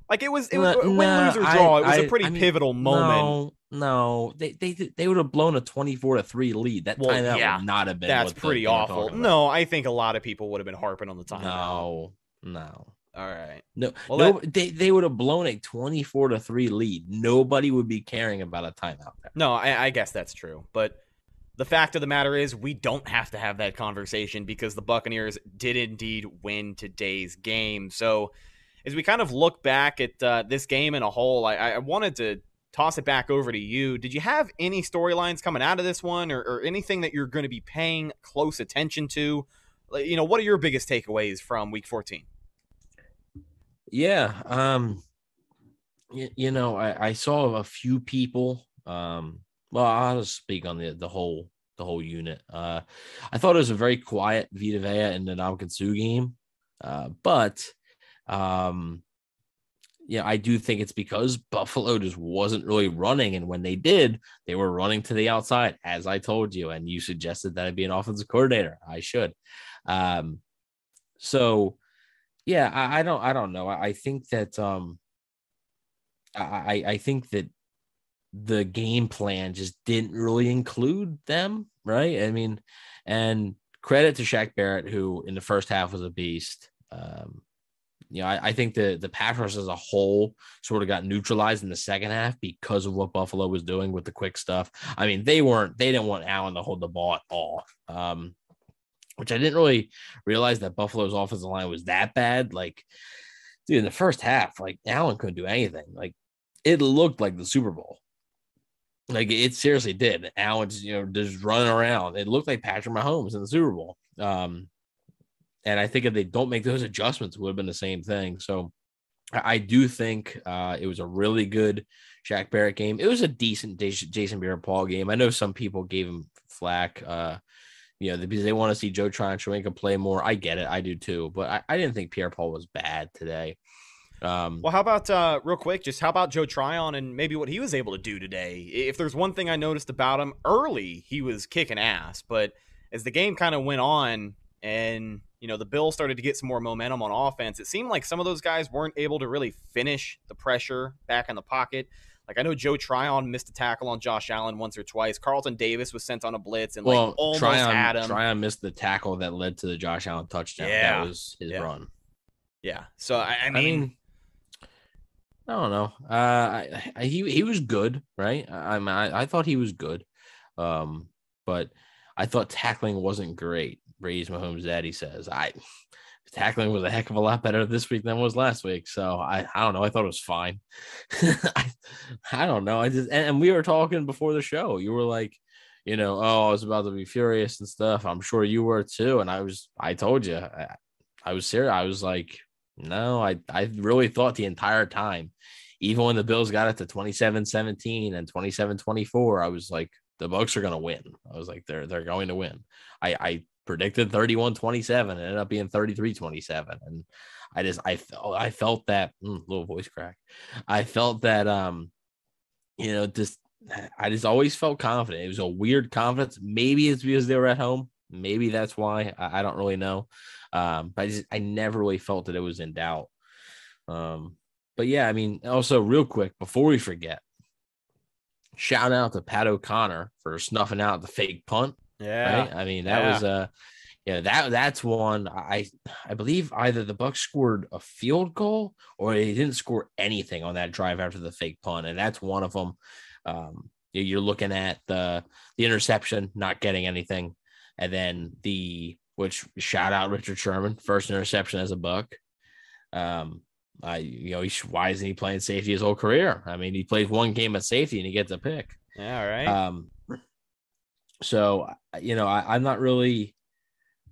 S5: Like it was, it was
S6: No,
S5: win, lose or
S6: I-
S5: draw. it was a
S6: I-
S5: pretty
S6: I mean,
S5: pivotal moment.
S6: No, no, they they they would have blown a twenty four to three lead. That
S5: Well,
S6: timeout
S5: yeah,
S6: would not have been.
S5: That's
S6: the-
S5: pretty awful. No, I think a lot of people would have been harping on the timeout.
S6: no, no,
S5: All right.
S6: no.
S5: Well,
S6: no they they would have blown a twenty four to three lead. Nobody would be caring about a timeout there.
S5: No, I, I guess that's true. But the fact of the matter is, we don't have to have that conversation because the Buccaneers did indeed win today's game. So, as we kind of look back at uh, this game in a whole, I, I wanted to toss it back over to you. Did you have any storylines coming out of this one, or, or anything that you're going to be paying close attention to? You know, what are your biggest takeaways from Week 14?
S6: Yeah. Um. You, you know, I I saw a few people. Um. Well, I'll just speak on the the whole the whole unit. Uh, I thought it was a very quiet Vita Vea and the Ndamukong Suh game. Uh, but um, yeah, I do think it's because Buffalo just wasn't really running, and when they did, they were running to the outside, as I told you, and you suggested that I'd be an offensive coordinator. I should. Um, so yeah, I, I don't, I don't know. I, I think that um, I, I think that the game plan just didn't really include them, right? I mean, and credit to Shaq Barrett, who in the first half was a beast. Um, you know, I, I think the the rush as a whole sort of got neutralized in the second half because of what Buffalo was doing with the quick stuff. I mean, they weren't they didn't want Allen to hold the ball at all. Um, which I didn't really realize that Buffalo's offensive line was that bad. Like, dude, in the first half, like Allen couldn't do anything. Like, it looked like the Super Bowl. Like it seriously did. Allen's, you know, just running around. It looked like Patrick Mahomes in the Super Bowl. Um, and I think if they don't make those adjustments, it would have been the same thing. So I, do think uh, it was a really good Shaq Barrett game. It was a decent Jason Jason Pierre-Paul game. I know some people gave him flack, uh, you know, because they want to see Joe Tryon play more. I get it. I do too. But I, I didn't think Pierre-Paul was bad today. Um,
S5: Well, how about uh, real quick? Just how about Joe Tryon and maybe what he was able to do today? If there's one thing I noticed about him early, he was kicking ass. But as the game kind of went on, and you know the Bills started to get some more momentum on offense, it seemed like some of those guys weren't able to really finish the pressure back in the pocket. Like I know Joe Tryon missed a tackle on Josh Allen once or twice. Carlton Davis was sent on a blitz and
S6: well,
S5: like almost
S6: Tryon,
S5: had him.
S6: Tryon missed the tackle that led to the Josh Allen touchdown.
S5: Yeah.
S6: That was his
S5: Yeah.
S6: run.
S5: Yeah. So I, I
S6: I
S5: mean,
S6: mean, I don't know. Uh, I, I, he he was good, right? I, I mean, I, thought he was good, um, but I thought tackling wasn't great. Brady's Mahomes' daddy says I tackling was a heck of a lot better this week than was last week. So I, I don't know. I thought it was fine. I, I don't know. I just and, and we were talking before the show. You were like, you know, oh, I was about to be furious and stuff. I'm sure you were too. And I was, I told you, I, I was serious. I was like, no, I, I really thought the entire time, even when the Bills got it to 27 17 and 27 24, I was like, the Bucks are going to win. I was like, they're, they're going to win. I, I predicted 31 27, it ended up being 33 27. And I just, I felt, I felt that mm, little voice crack. I felt that, um, you know, just I just always felt confident. It was a weird confidence. Maybe it's because they were at home. Maybe that's why. I, I don't really know. Um, but I just I never really felt that it was in doubt. Um, but yeah, I mean, also real quick before we forget, shout out to Pat O'Connor for snuffing out the fake punt.
S5: Yeah,
S6: right? I mean that
S5: Yeah.
S6: was uh yeah that that's one I I believe either the Bucks scored a field goal or they didn't score anything on that drive after the fake punt, and that's one of them. Um, you- you're looking at the the interception, not getting anything, and then the which shout out Richard Sherman, first interception as a Buck. Um, I you know he, sh- why isn't he playing safety his whole career? I mean, he plays one game of safety and he gets a pick.
S5: yeah, all right.
S6: Um, so you know, I, I'm not really,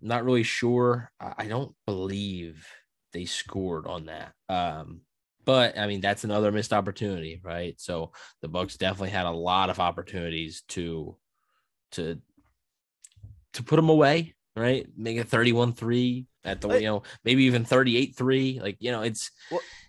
S6: not really sure. I, I don't believe they scored on that. Um, but I mean, that's another missed opportunity, right? So the Bucks definitely had a lot of opportunities to, to, to put them away, right? Make it 31-3 at the,
S5: But-
S6: you know, maybe even 38-3. Like, you know, it's,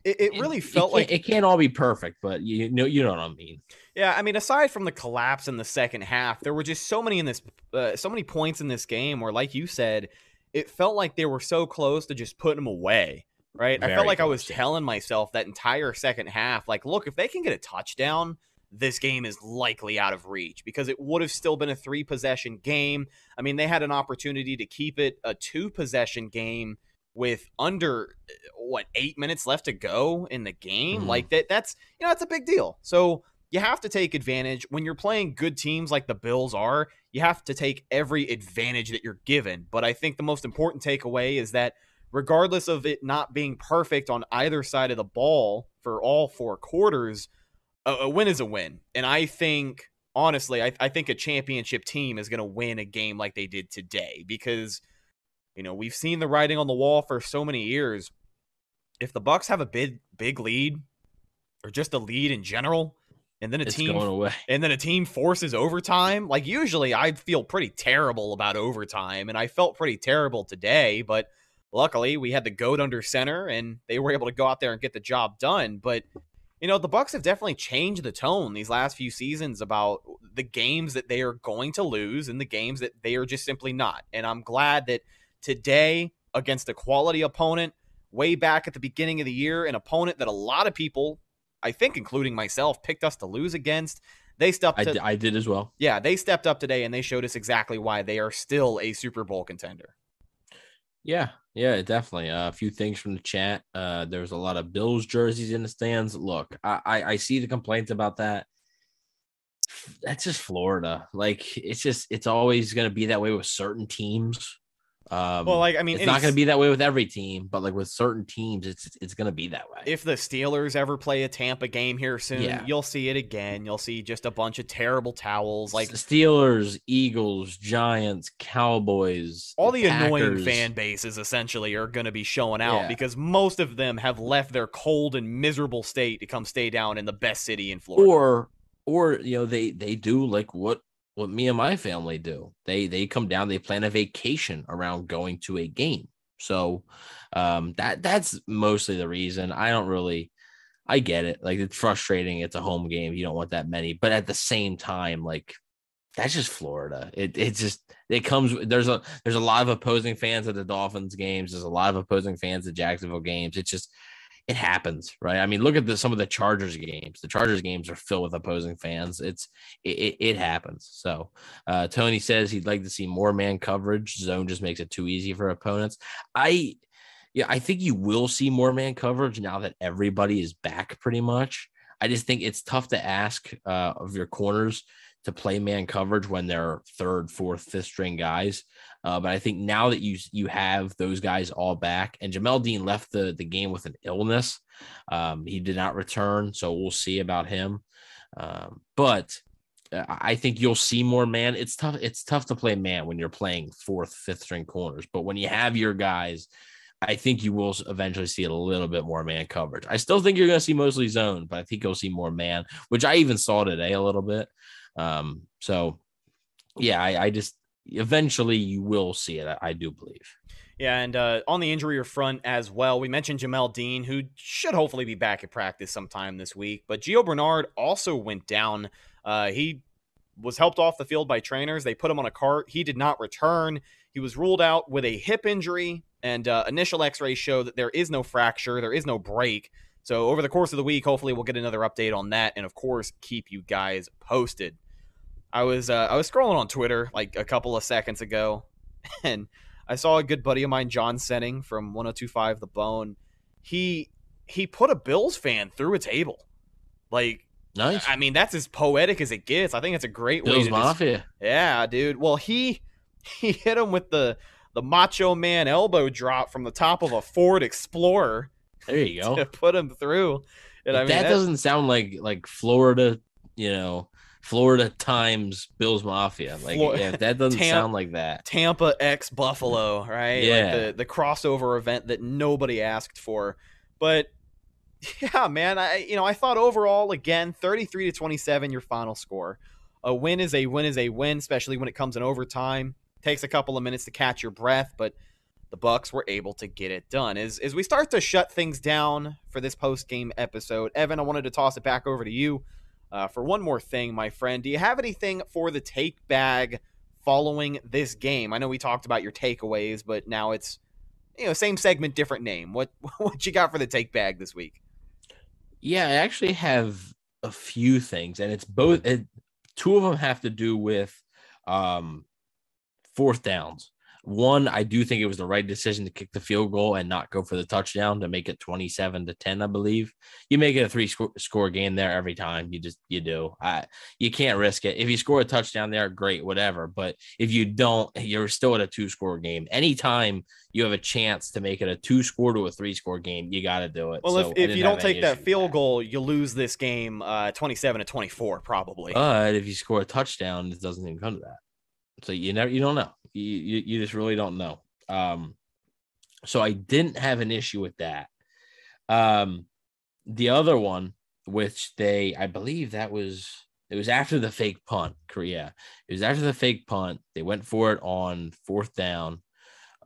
S5: it, it really felt
S6: can't-
S5: like
S6: it can't all be perfect, but you know, you know what I mean.
S5: Yeah, I mean, aside from the collapse in the second half, there were just so many in this, uh, so many points in this game where, like you said, it felt like they were so close to just putting them away. Right? I felt like I was telling myself that entire second half, like, look, if they can get a touchdown, this game is likely out of reach because it would have still been a three possession game. I mean, they had an opportunity to keep it a two possession game with under uh, what eight minutes left to go in the game.
S6: Mhm.
S5: Like that, that's you know, that's a big deal. So you have to take advantage when you're playing good teams like the Bills are. You have to take every advantage that you're given. But I think the most important takeaway is that regardless of it not being perfect on either side of the ball for all four quarters, a, a win is a win. And I think honestly, I, I think a championship team is going to win a game like they did today because you know we've seen the writing on the wall for so many years. If the Bucks have a big big lead or just a lead in general, and then a
S6: It's
S5: team
S6: going away.
S5: and then a team forces overtime. Like usually I'd feel pretty terrible about overtime and I felt pretty terrible today, but luckily we had the goat under center and they were able to go out there and get the job done. But you know, the Bucks have definitely changed the tone these last few seasons about the games that they are going to lose and the games that they are just simply not. And I'm glad that today against a quality opponent way back at the beginning of the year, an opponent that a lot of people, I think including myself, picked us to lose against. They stepped
S6: I,
S5: to,
S6: d- I did as well.
S5: yeah, they stepped up today and they showed us exactly why they are still a Super Bowl contender.
S6: Yeah, yeah, definitely. Uh, a few things from the chat. Uh, there's a lot of Bills jerseys in the stands. Look, I, I, I see the complaints about that. That's just Florida. Like it's just it's always going to be that way with certain teams. Um,
S5: Well, like I mean,
S6: it's not going to be that way with every team, but like with certain teams, it's it's going to be that way.
S5: if the Steelers ever play a Tampa game here soon,
S6: Yeah.
S5: you'll see it again. You'll see just a bunch of terrible towels, like
S6: Steelers, Eagles, Giants, Cowboys,
S5: all the annoying fan bases essentially are going to be showing out
S6: Yeah.
S5: because most of them have left their cold and miserable state to come stay down in the best city in Florida.
S6: or or you know they they do like what what me and my family do. They they come down they plan a vacation around going to a game. So um that that's mostly the reason. I don't really i get it. Like it's frustrating. It's a home game. You don't want that many. But at the same time like that's just florida. It it just it comes there's a there's a lot of opposing fans at the dolphins games. There's a lot of opposing fans at jacksonville games. It's just it happens, right? I mean, look at the, some of the Chargers games. The Chargers games are filled with opposing fans. It's it, it, happens. So uh, Tony says he'd like to see more man coverage. Zone just makes it too easy for opponents. I yeah, I think you will see more man coverage now that everybody is back pretty much. I just think it's tough to ask uh, of your corners to play man coverage when they're third, fourth, fifth string guys. Uh, but I think now that you you have those guys all back, and Jamel Dean left the the game with an illness, um, he did not return, so we'll see about him. Um, but uh, I think you'll see more man. It's tough. It's tough to play man when you're playing fourth, fifth string corners. But when you have your guys, I think you will eventually see a little bit more man coverage. I still think you're going to see mostly zone, but I think you'll see more man, which I even saw today a little bit. Um, so yeah, I, I just eventually you will see it. I, I do believe.
S5: Yeah, and uh, on the injury front as well, we mentioned Jamel Dean, who should hopefully be back at practice sometime this week. But Gio Bernard also went down Uh, he was helped off the field by trainers. They put him on a cart. He did not return. He was ruled out with a hip injury, and uh, initial X-rays show that there is no fracture, there is no break. So over the course of the week, hopefully we'll get another update on that, and of course keep you guys posted. I was uh, I was scrolling on Twitter like a couple of seconds ago, and I saw a good buddy of mine, John Senning from 1025 The Bone. He he put a Bills fan through a table. Like
S6: Nice.
S5: I mean, that's as poetic as it gets. I think it's a great way
S6: Bills
S5: to
S6: Mafia.
S5: yeah, dude. Well, he he hit him with the the Macho Man elbow drop from the top of a Ford Explorer
S6: There you go.
S5: to put him through. And I mean,
S6: that
S5: that-
S6: doesn't sound like like Florida, you know, Florida times Bills Mafia. Like
S5: Flor-
S6: yeah, that doesn't
S5: Tamp-
S6: sound like that.
S5: Tampa X Buffalo, right?
S6: Yeah.
S5: Like the, the crossover event that nobody asked for. But yeah, man, I you know, I thought overall again, 33 to 27 your final score. A win is a win is a win, especially when it comes in overtime. Takes a couple of minutes to catch your breath, but the Bucks were able to get it done. As as we start to shut things down for this post game episode, Evan, I wanted to toss it back over to you uh, for one more thing, my friend. Do you have anything for the take bag following this game? I know we talked about your takeaways, but now it's you know same segment, different name. What what you got for the take bag this week?
S6: Yeah, I actually have a few things, and it's both. It, two of them have to do with um, fourth downs. One, I do think it was the right decision to kick the field goal and not go for the touchdown to make it 27 to 10, I believe. You make it a three score, score game there every time. You just, you do. I, you can't risk it. If you score a touchdown there, great, whatever. But if you don't, you're still at a two score game. Anytime you have a chance to make it a two score to a three score game, you got to do it.
S5: Well,
S6: So
S5: if, if you don't take that field goal, you lose this game uh, 27 to 24, probably.
S6: But if you score a touchdown, it doesn't even come to that. So you never, you don't know. You, you, just really don't know. Um, so I didn't have an issue with that. Um, the other one, which they, I believe that was, it was after the fake punt. Korea. It was after the fake punt. They went for it on fourth down.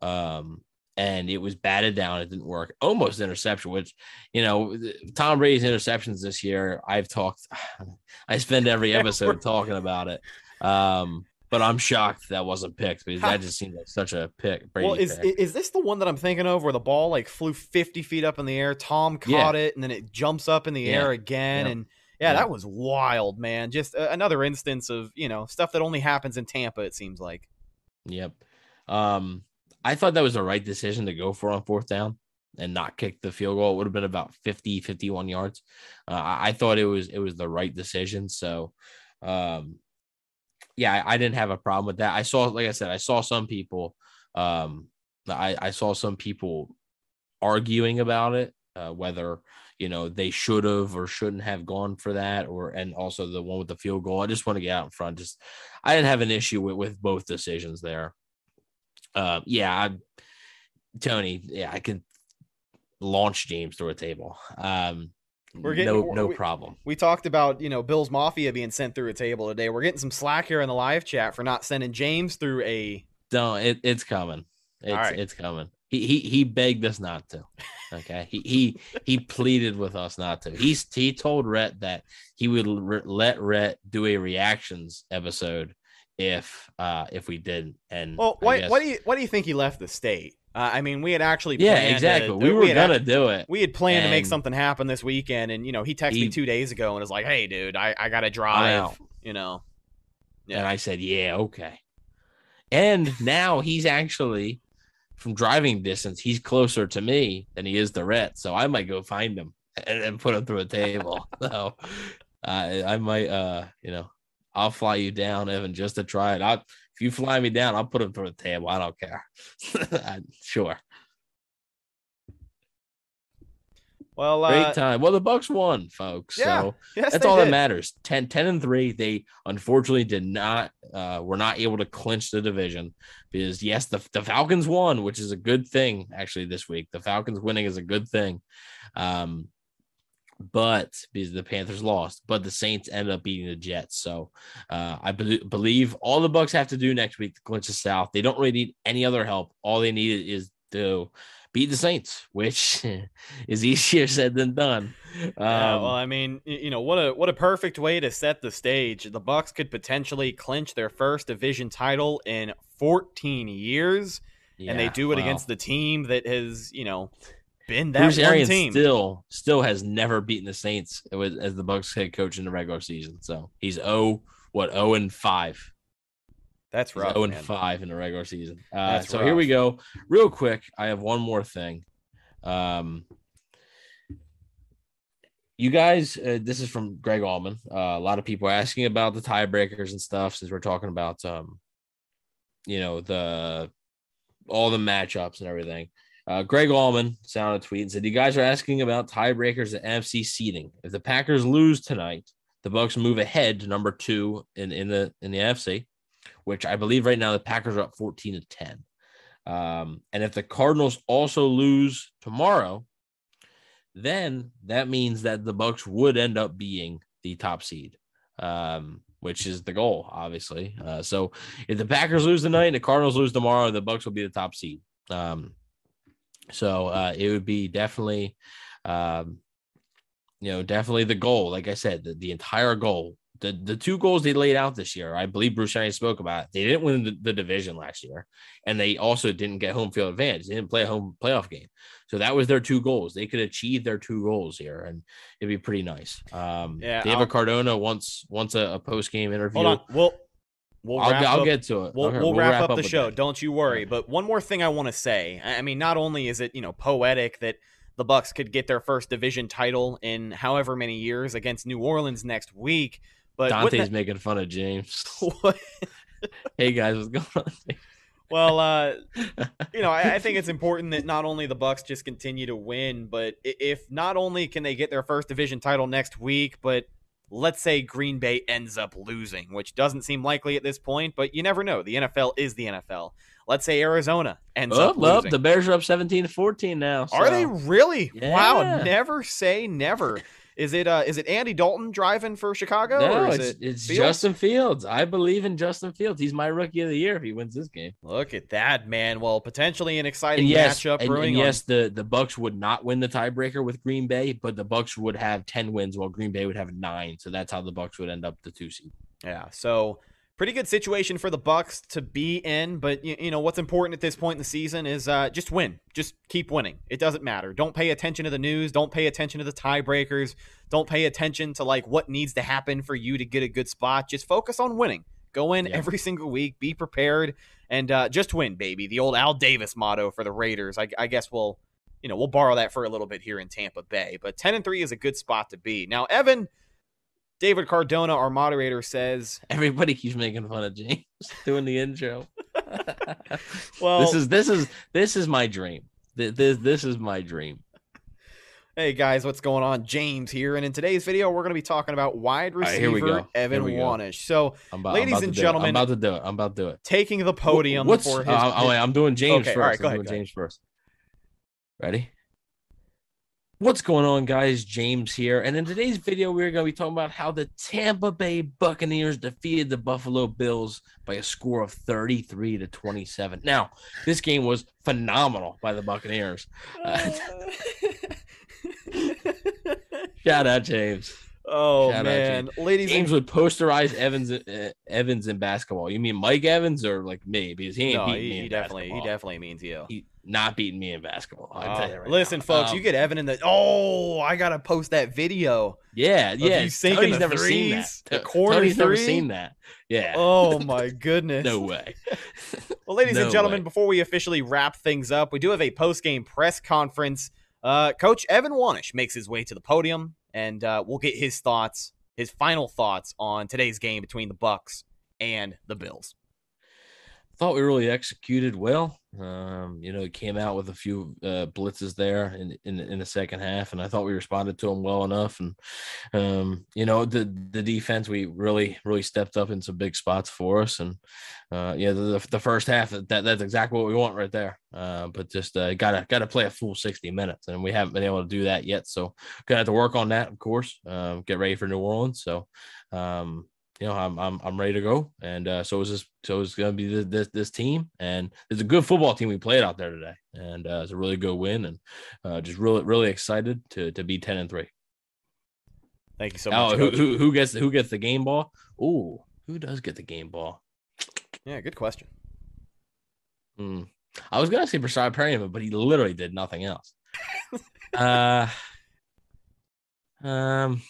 S6: Um, and it was batted down. It didn't work. Almost interception, which, you know, Tom Brady's interceptions this year, I've talked, I spend every episode talking about it. Um, but I'm shocked that wasn't picked because that just seemed like such a pick. Brady
S5: well, is
S6: pick.
S5: is this the one that I'm thinking of where the ball like flew 50 feet up in the air? Tom
S6: Yeah.
S5: caught it and then it jumps up in the
S6: Yeah.
S5: air again, and yeah, that was wild, man. Just uh, another instance of you know stuff that only happens in Tampa. It seems like.
S6: Yep. Um, I thought that was the right decision to go for on fourth down and not kick the field goal. It would have been about 50, 51 yards. Uh, I, I thought it was it was the right decision. So um yeah, I, I didn't have a problem with that. I saw, like I said, I saw some people um I, I saw some people arguing about it, uh, whether you know they should have or shouldn't have gone for that, or and also the one with the field goal. I just want to get out in front. Just I didn't have an issue with, with both decisions there. Uh, yeah, I, Tony. Yeah, I can launch James through a table. Um,
S5: We're getting-
S6: no no
S5: we-
S6: problem.
S5: We talked about you know Bill's Mafia being sent through a table today. We're getting some slack here in the live chat for not sending James through a.
S6: Don't it, it's coming. It's
S5: right.
S6: it's coming. He, he he begged us not to. Okay. He he he pleaded with us not to. He's he told Rhett that he would re- let Rhett do a reactions episode if uh if we didn't. And
S5: Well,
S6: what
S5: why
S6: guess-
S5: why do you what do you think he left the state? Uh, I mean, we had actually
S6: yeah
S5: planned to-
S6: exactly. we
S5: we
S6: were gonna do it.
S5: we had planned to make something happen this weekend, and you know he texted me two days ago and was like, "Hey, dude, I I gotta drive."
S6: out.
S5: You know,
S6: And I said, yeah, okay. And now he's actually from driving distance, he's closer to me than he is to Rhett. So I might go find him and, and put him through a table. so I I might uh you know I'll fly you down, Evan, just to try it. I'll if you fly me down, I'll put him through the table. I don't care. sure.
S5: well,
S6: Great
S5: uh,
S6: time. Well, the Bucks won, folks.
S5: Yeah,
S6: So
S5: yes,
S6: that's all
S5: did.
S6: that matters 10 10 and 3 they unfortunately did not uh were not able to clinch the division because yes the, the falcons won which is a good thing actually this week the falcons winning is a good thing um but because the panthers lost but the saints ended up beating the jets so uh i be- believe all the bucks have to do next week to clinch the south they don't really need any other help all they need is to beat the Saints, which is easier said than done. Um,
S5: yeah, well, I mean, you know, what a what a perfect way to set the stage. The Bucks could potentially clinch their first division title in 14 years, yeah, and they do it wow. against the team that has, you know, been that Bruce Arians team.
S6: Still, still has never beaten the Saints as the Bucks head coach in the regular season. So he's 0 what 0 and 5
S5: that's rough.
S6: 0 and 5 in the regular season. Uh, so rough. here we go. Real quick, I have one more thing. Um, you guys, uh, this is from Greg Auman. Uh, a lot of people asking about the tiebreakers and stuff since we're talking about, um, you know, the all the matchups and everything. Uh, Greg Auman sent a tweet and said, "You guys are asking about tiebreakers at NFC seeding. If the Packers lose tonight, the Bucks move ahead to number two in, in the in the NFC which I believe right now the Packers are up 14 to 10. Um, and if the Cardinals also lose tomorrow, then that means that the Bucks would end up being the top seed, um, which is the goal, obviously. Uh, so if the Packers lose tonight and the Cardinals lose tomorrow, the Bucks will be the top seed. Um, so uh, it would be definitely, um, you know, definitely the goal. Like I said, the, the entire goal the the two goals they laid out this year, I believe Bruce Arians spoke about. It, they didn't win the, the, division last year, and they also didn't get home field advantage. They didn't play a home playoff game, so that was their two goals. They could achieve their two goals here, and it'd be pretty nice. Um, yeah, David I'll, Cardona once once a, a post game interview.
S5: Hold on, we'll. We'll
S6: I'll, I'll get to it.
S5: We'll, we'll, we'll wrap, wrap, up, the show. That. Don't you worry. But one more thing I want to say. I mean, not only is it you know poetic that the Bucks could get their first division title in however many years against New Orleans next week, but
S6: Dante's that... making fun of James. hey guys, what's going on?
S5: well, uh, you know, I, I, think it's important that not only the Bucks just continue to win, but if not only can they get their first division title next week, but let's say Green Bay ends up losing, which doesn't seem likely at this point, but you never know. The NFL is the NFL. Let's say Arizona ends oh, up losing.
S6: the Bears are up 17 to 14 now.
S5: So. Are they really? Yeah. Wow, never say never. Is it uh is it Andy Dalton driving for Chicago?
S6: No, it's, it it's Fields? Justin Fields. I believe in Justin Fields. He's my rookie of the year if he wins this game.
S5: Look at that, man. Well, potentially an exciting yes, matchup.
S6: And, and yes, the the Bucks would not win the tiebreaker with Green Bay, but the Bucks would have ten wins while Green Bay would have nine. So that's how the Bucks would end up the two seed.
S5: Yeah. So pretty good situation for the Bucks to be in. But you, you know what's important at this point in the season is uh, just win, just keep winning. It doesn't matter. Don't pay attention to the news. Don't pay attention to the tiebreakers. Don't pay attention to like what needs to happen for you to get a good spot. Just focus on winning. Go in yeah. every single week. Be prepared and uh, just win, baby. The old Al Davis motto for the Raiders. I, I guess we'll you know we'll borrow that for a little bit here in Tampa Bay. But ten and three is a good spot to be. Now, Evan David Cardona, our moderator, says
S6: everybody keeps making fun of James doing the intro. well, this is this is this is my dream. This this is my dream.
S5: Hey guys, what's going on? James here, and in today's video, we're going to be talking about wide receiver Evan Wanish. So, about, ladies and gentlemen,
S6: I'm about to do it. I'm about to do it.
S5: Taking the podium
S6: What's,
S5: for his.
S6: Uh, oh, wait, I'm doing James okay, first. All right, go I'm ahead, James first. Ready? What's going on, guys? James here. And in today's video, we're going to be talking about how the Tampa Bay Buccaneers defeated the Buffalo Bills by a score of 33 to 27. Now, this game was phenomenal by the Buccaneers. Uh, shout out, James.
S5: Oh Shout man,
S6: ladies, James and... would posterize Evans uh, Evans in basketball. You mean Mike Evans or like me? Because he ain't no, beating he, me. He
S5: definitely,
S6: basketball.
S5: he definitely means you.
S6: He not beating me in basketball. Uh,
S5: right listen, now. folks, um, you get Evan in the. Oh, I gotta post that video.
S6: Yeah, yeah.
S5: Tony's never threes, seen that. The corner
S6: Tony's
S5: three?
S6: never seen that. Yeah.
S5: Oh my goodness.
S6: no way.
S5: well, ladies no and gentlemen, way. before we officially wrap things up, we do have a post game press conference. Uh, Coach Evan Wanish makes his way to the podium, and uh, we'll get his thoughts his final thoughts on today's game between the Bucks and the Bills.
S6: Thought we really executed well. Um, you know, it came out with a few uh, blitzes there in, in in the second half, and I thought we responded to them well enough. And um, you know, the the defense we really really stepped up in some big spots for us. And uh, yeah, the, the first half that that's exactly what we want right there. Uh, but just uh, gotta gotta play a full sixty minutes, and we haven't been able to do that yet. So gonna have to work on that, of course. Um, get ready for New Orleans. So um, you know, I'm I'm I'm ready to go, and uh, so is this. So it's gonna be this, this this team, and it's a good football team we played out there today, and uh, it's a really good win, and uh, just really really excited to to be ten and three.
S5: Thank you so
S6: Oh,
S5: much.
S6: who, who who gets who gets the game ball? Ooh, who does get the game ball?
S5: Yeah, good question.
S6: Hmm. I was gonna say Breshad Perriman, but he literally did nothing else. uh, um,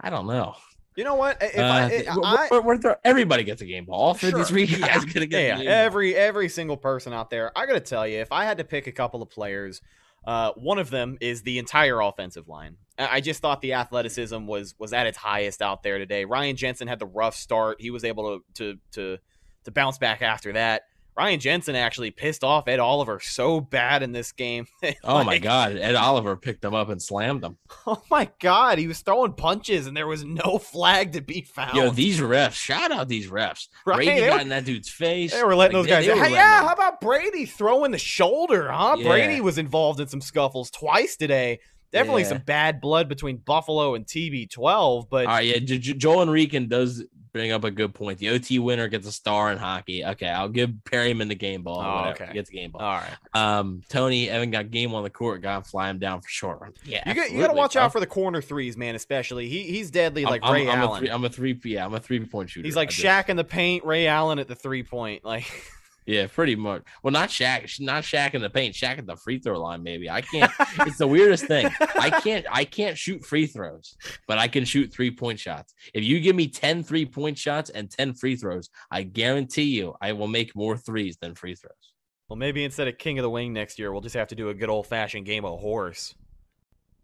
S6: I don't know.
S5: You know what? If
S6: Uh,
S5: I,
S6: th-
S5: I,
S6: we're- we're- we're everybody gets a game ball. All
S5: Sure.
S6: 53 guys
S5: Yeah.
S6: gonna get
S5: yeah,
S6: game ball.
S5: every every single person out there. I gotta tell you, if I had to pick a couple of players, uh, one of them is the entire offensive line. I I just thought the athleticism was was at its highest out there today. Ryan Jensen had the rough start. He was able to to to to bounce back after that. Ryan Jensen actually pissed off Ed Oliver so bad in this game.
S6: Oh my god, Ed Oliver picked them up and slammed them.
S5: Oh my god, he was throwing punches and there was no flag to be found.
S6: Yo, these refs, shout out these refs.
S5: Right,
S6: Brady got in that dude's face.
S5: They were letting
S6: Like,
S5: those guys.
S6: they
S5: hey, yeah,
S6: them-
S5: how about Brady throwing the shoulder? Huh?
S6: Yeah.
S5: Brady was involved in some scuffles twice today. Definitely
S6: Yeah.
S5: some bad blood between Buffalo and TB12. But
S6: All right, yeah, J- Joel Enrican does bring up a good point. The OT winner gets a star in hockey. Okay, I'll give Perriman the game ball.
S5: Oh, okay.
S6: He gets the game ball.
S5: all right,
S6: Um, Tony Evan got game on the court, got him fly him down for sure. Yeah,
S5: you got you got to watch out for the corner threes, man. Especially he he's deadly like
S6: I'm,
S5: Ray
S6: I'm, I'm
S5: Allen.
S6: A three, I'm a three. Yeah, I'm a three point shooter.
S5: he's like
S6: I just-
S5: Shaq in the paint, Ray Allen at the three point. Like
S6: Yeah, pretty much. Well, not Shaq, not Shaq in the paint, Shaq at the free throw line. Maybe I can't. it's the weirdest thing. I can't. I can't shoot free throws, but I can shoot three point shots. If you give me 10 three point shots and 10 free throws, I guarantee you I will make more threes than free throws.
S5: well, maybe instead of King of the Wing next year, we'll just have to do a good old fashioned game of horse.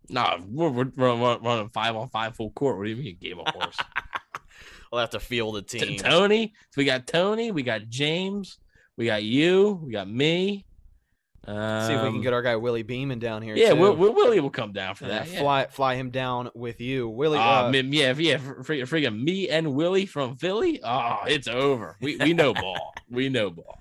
S6: No, we're, we're, we're running five on five full court. What do you mean, game of horse?
S5: We'll have to field a team.
S6: Tony. So we got Tony. We got James. We got you. We got me. Um,
S5: See if we can get our guy Willie Beeman down here.
S6: Yeah. Will, Will, Willie will come down for that. Yeah.
S5: fly fly him down with you, Willie.
S6: Uh,
S5: uh,
S6: yeah, yeah, fr- fr- me and Willie from Philly. Oh, it's over. We we know ball. We know ball.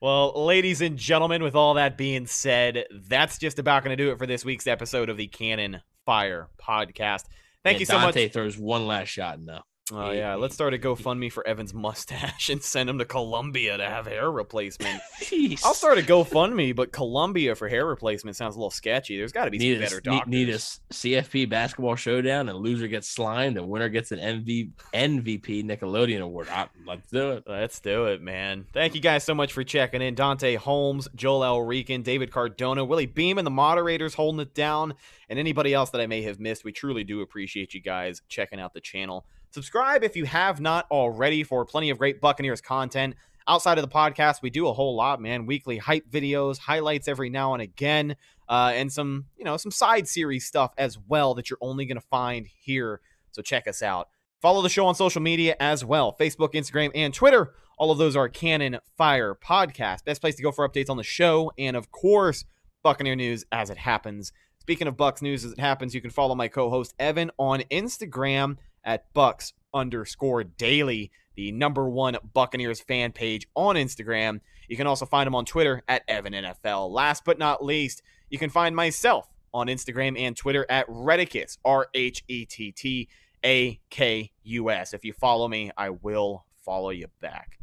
S5: Well, ladies and gentlemen, with all that being said, that's just about going to do it for this week's episode of the Cannon Fire Podcast. Thank
S6: And
S5: you so
S6: Dante
S5: much.
S6: throws one last shot now.
S5: Oh yeah, let's start a GoFundMe for Evan's mustache and send him to Colombia to have hair replacement. I'll start a GoFundMe, but Colombia for hair replacement sounds a little sketchy. There's got to be some
S6: Need a,
S5: better doctors.
S6: need a CFP basketball showdown, and loser gets slimed, and winner gets an MV, MVP Nickelodeon award. I, let's do it.
S5: Let's do it, man. Thank you guys so much for checking in. Dante Holmes, Joel L. Rican, David Cardona, Willie Beam, and the moderators holding it down, and anybody else that I may have missed. We truly do appreciate you guys checking out the channel. Subscribe if you have not already for plenty of great Buccaneers content. Outside of the podcast, we do a whole lot, man. Weekly hype videos, highlights every now and again, uh, and some, you know, some side series stuff as well that you're only going to find here. So check us out. Follow the show on social media as well Facebook, Instagram, and Twitter. All of those are Cannon Fire Podcast. Best place to go for updates on the show. And of course, Buccaneer news as it happens. Speaking of Bucks news as it happens, you can follow my co host Evan on Instagram at Bucks underscore daily, the number one Buccaneers fan page on Instagram. You can also find him on Twitter at Evan NFL. Last but not least, you can find myself on Instagram and Twitter at Rhettakus, R H E T T A K U S. If you follow me, I will follow you back.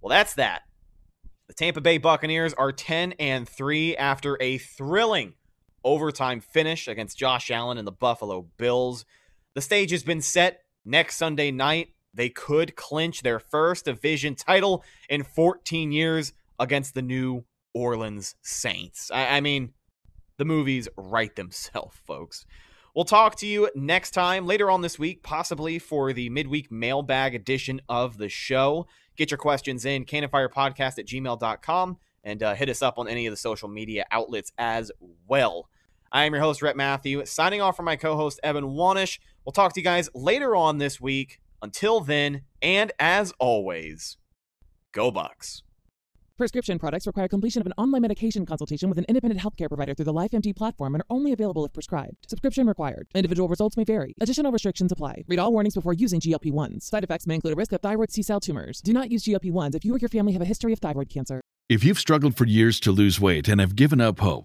S5: Well, that's that. The Tampa Bay Buccaneers are 10 and 3 after a thrilling overtime finish against Josh Allen and the Buffalo Bills. The stage has been set next Sunday night. They could clinch their first division title in 14 years against the New Orleans Saints. I, I mean, the movies write themselves, folks. We'll talk to you next time later on this week, possibly for the midweek mailbag edition of the show. Get your questions in, cannonfirepodcast at gmail.com, and uh, hit us up on any of the social media outlets as well. I am your host, Rhett Matthew, signing off from my co host, Evan Wanish. We'll talk to you guys later on this week. Until then, and as always, go Bucks.
S7: Prescription products require completion of an online medication consultation with an independent healthcare provider through the LifeMD platform and are only available if prescribed. Subscription required. Individual results may vary. Additional restrictions apply. Read all warnings before using GLP-1s. Side effects may include a risk of thyroid C-cell tumors. Do not use GLP-1s if you or your family have a history of thyroid cancer.
S8: If you've struggled for years to lose weight and have given up hope,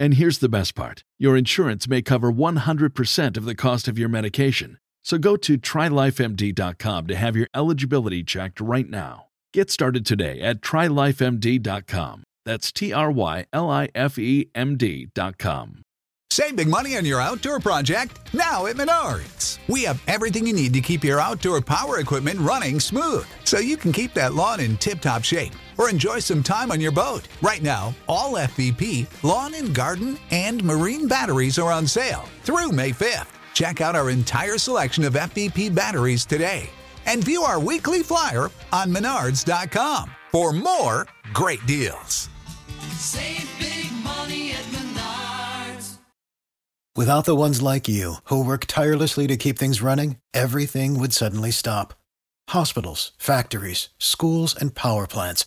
S8: And here's the best part your insurance may cover 100% of the cost of your medication. So go to trylifemd.com to have your eligibility checked right now. Get started today at trylifemd.com. That's T R Y L I F E M D.com.
S9: Save big money on your outdoor project now at Menards. We have everything you need to keep your outdoor power equipment running smooth so you can keep that lawn in tip top shape or enjoy some time on your boat. Right now, all FVP, lawn and garden, and marine batteries are on sale through May 5th. Check out our entire selection of FVP batteries today and view our weekly flyer on menards.com for more great deals.
S10: Save big money at Menards.
S11: Without the ones like you, who work tirelessly to keep things running, everything would suddenly stop. Hospitals, factories, schools, and power plants,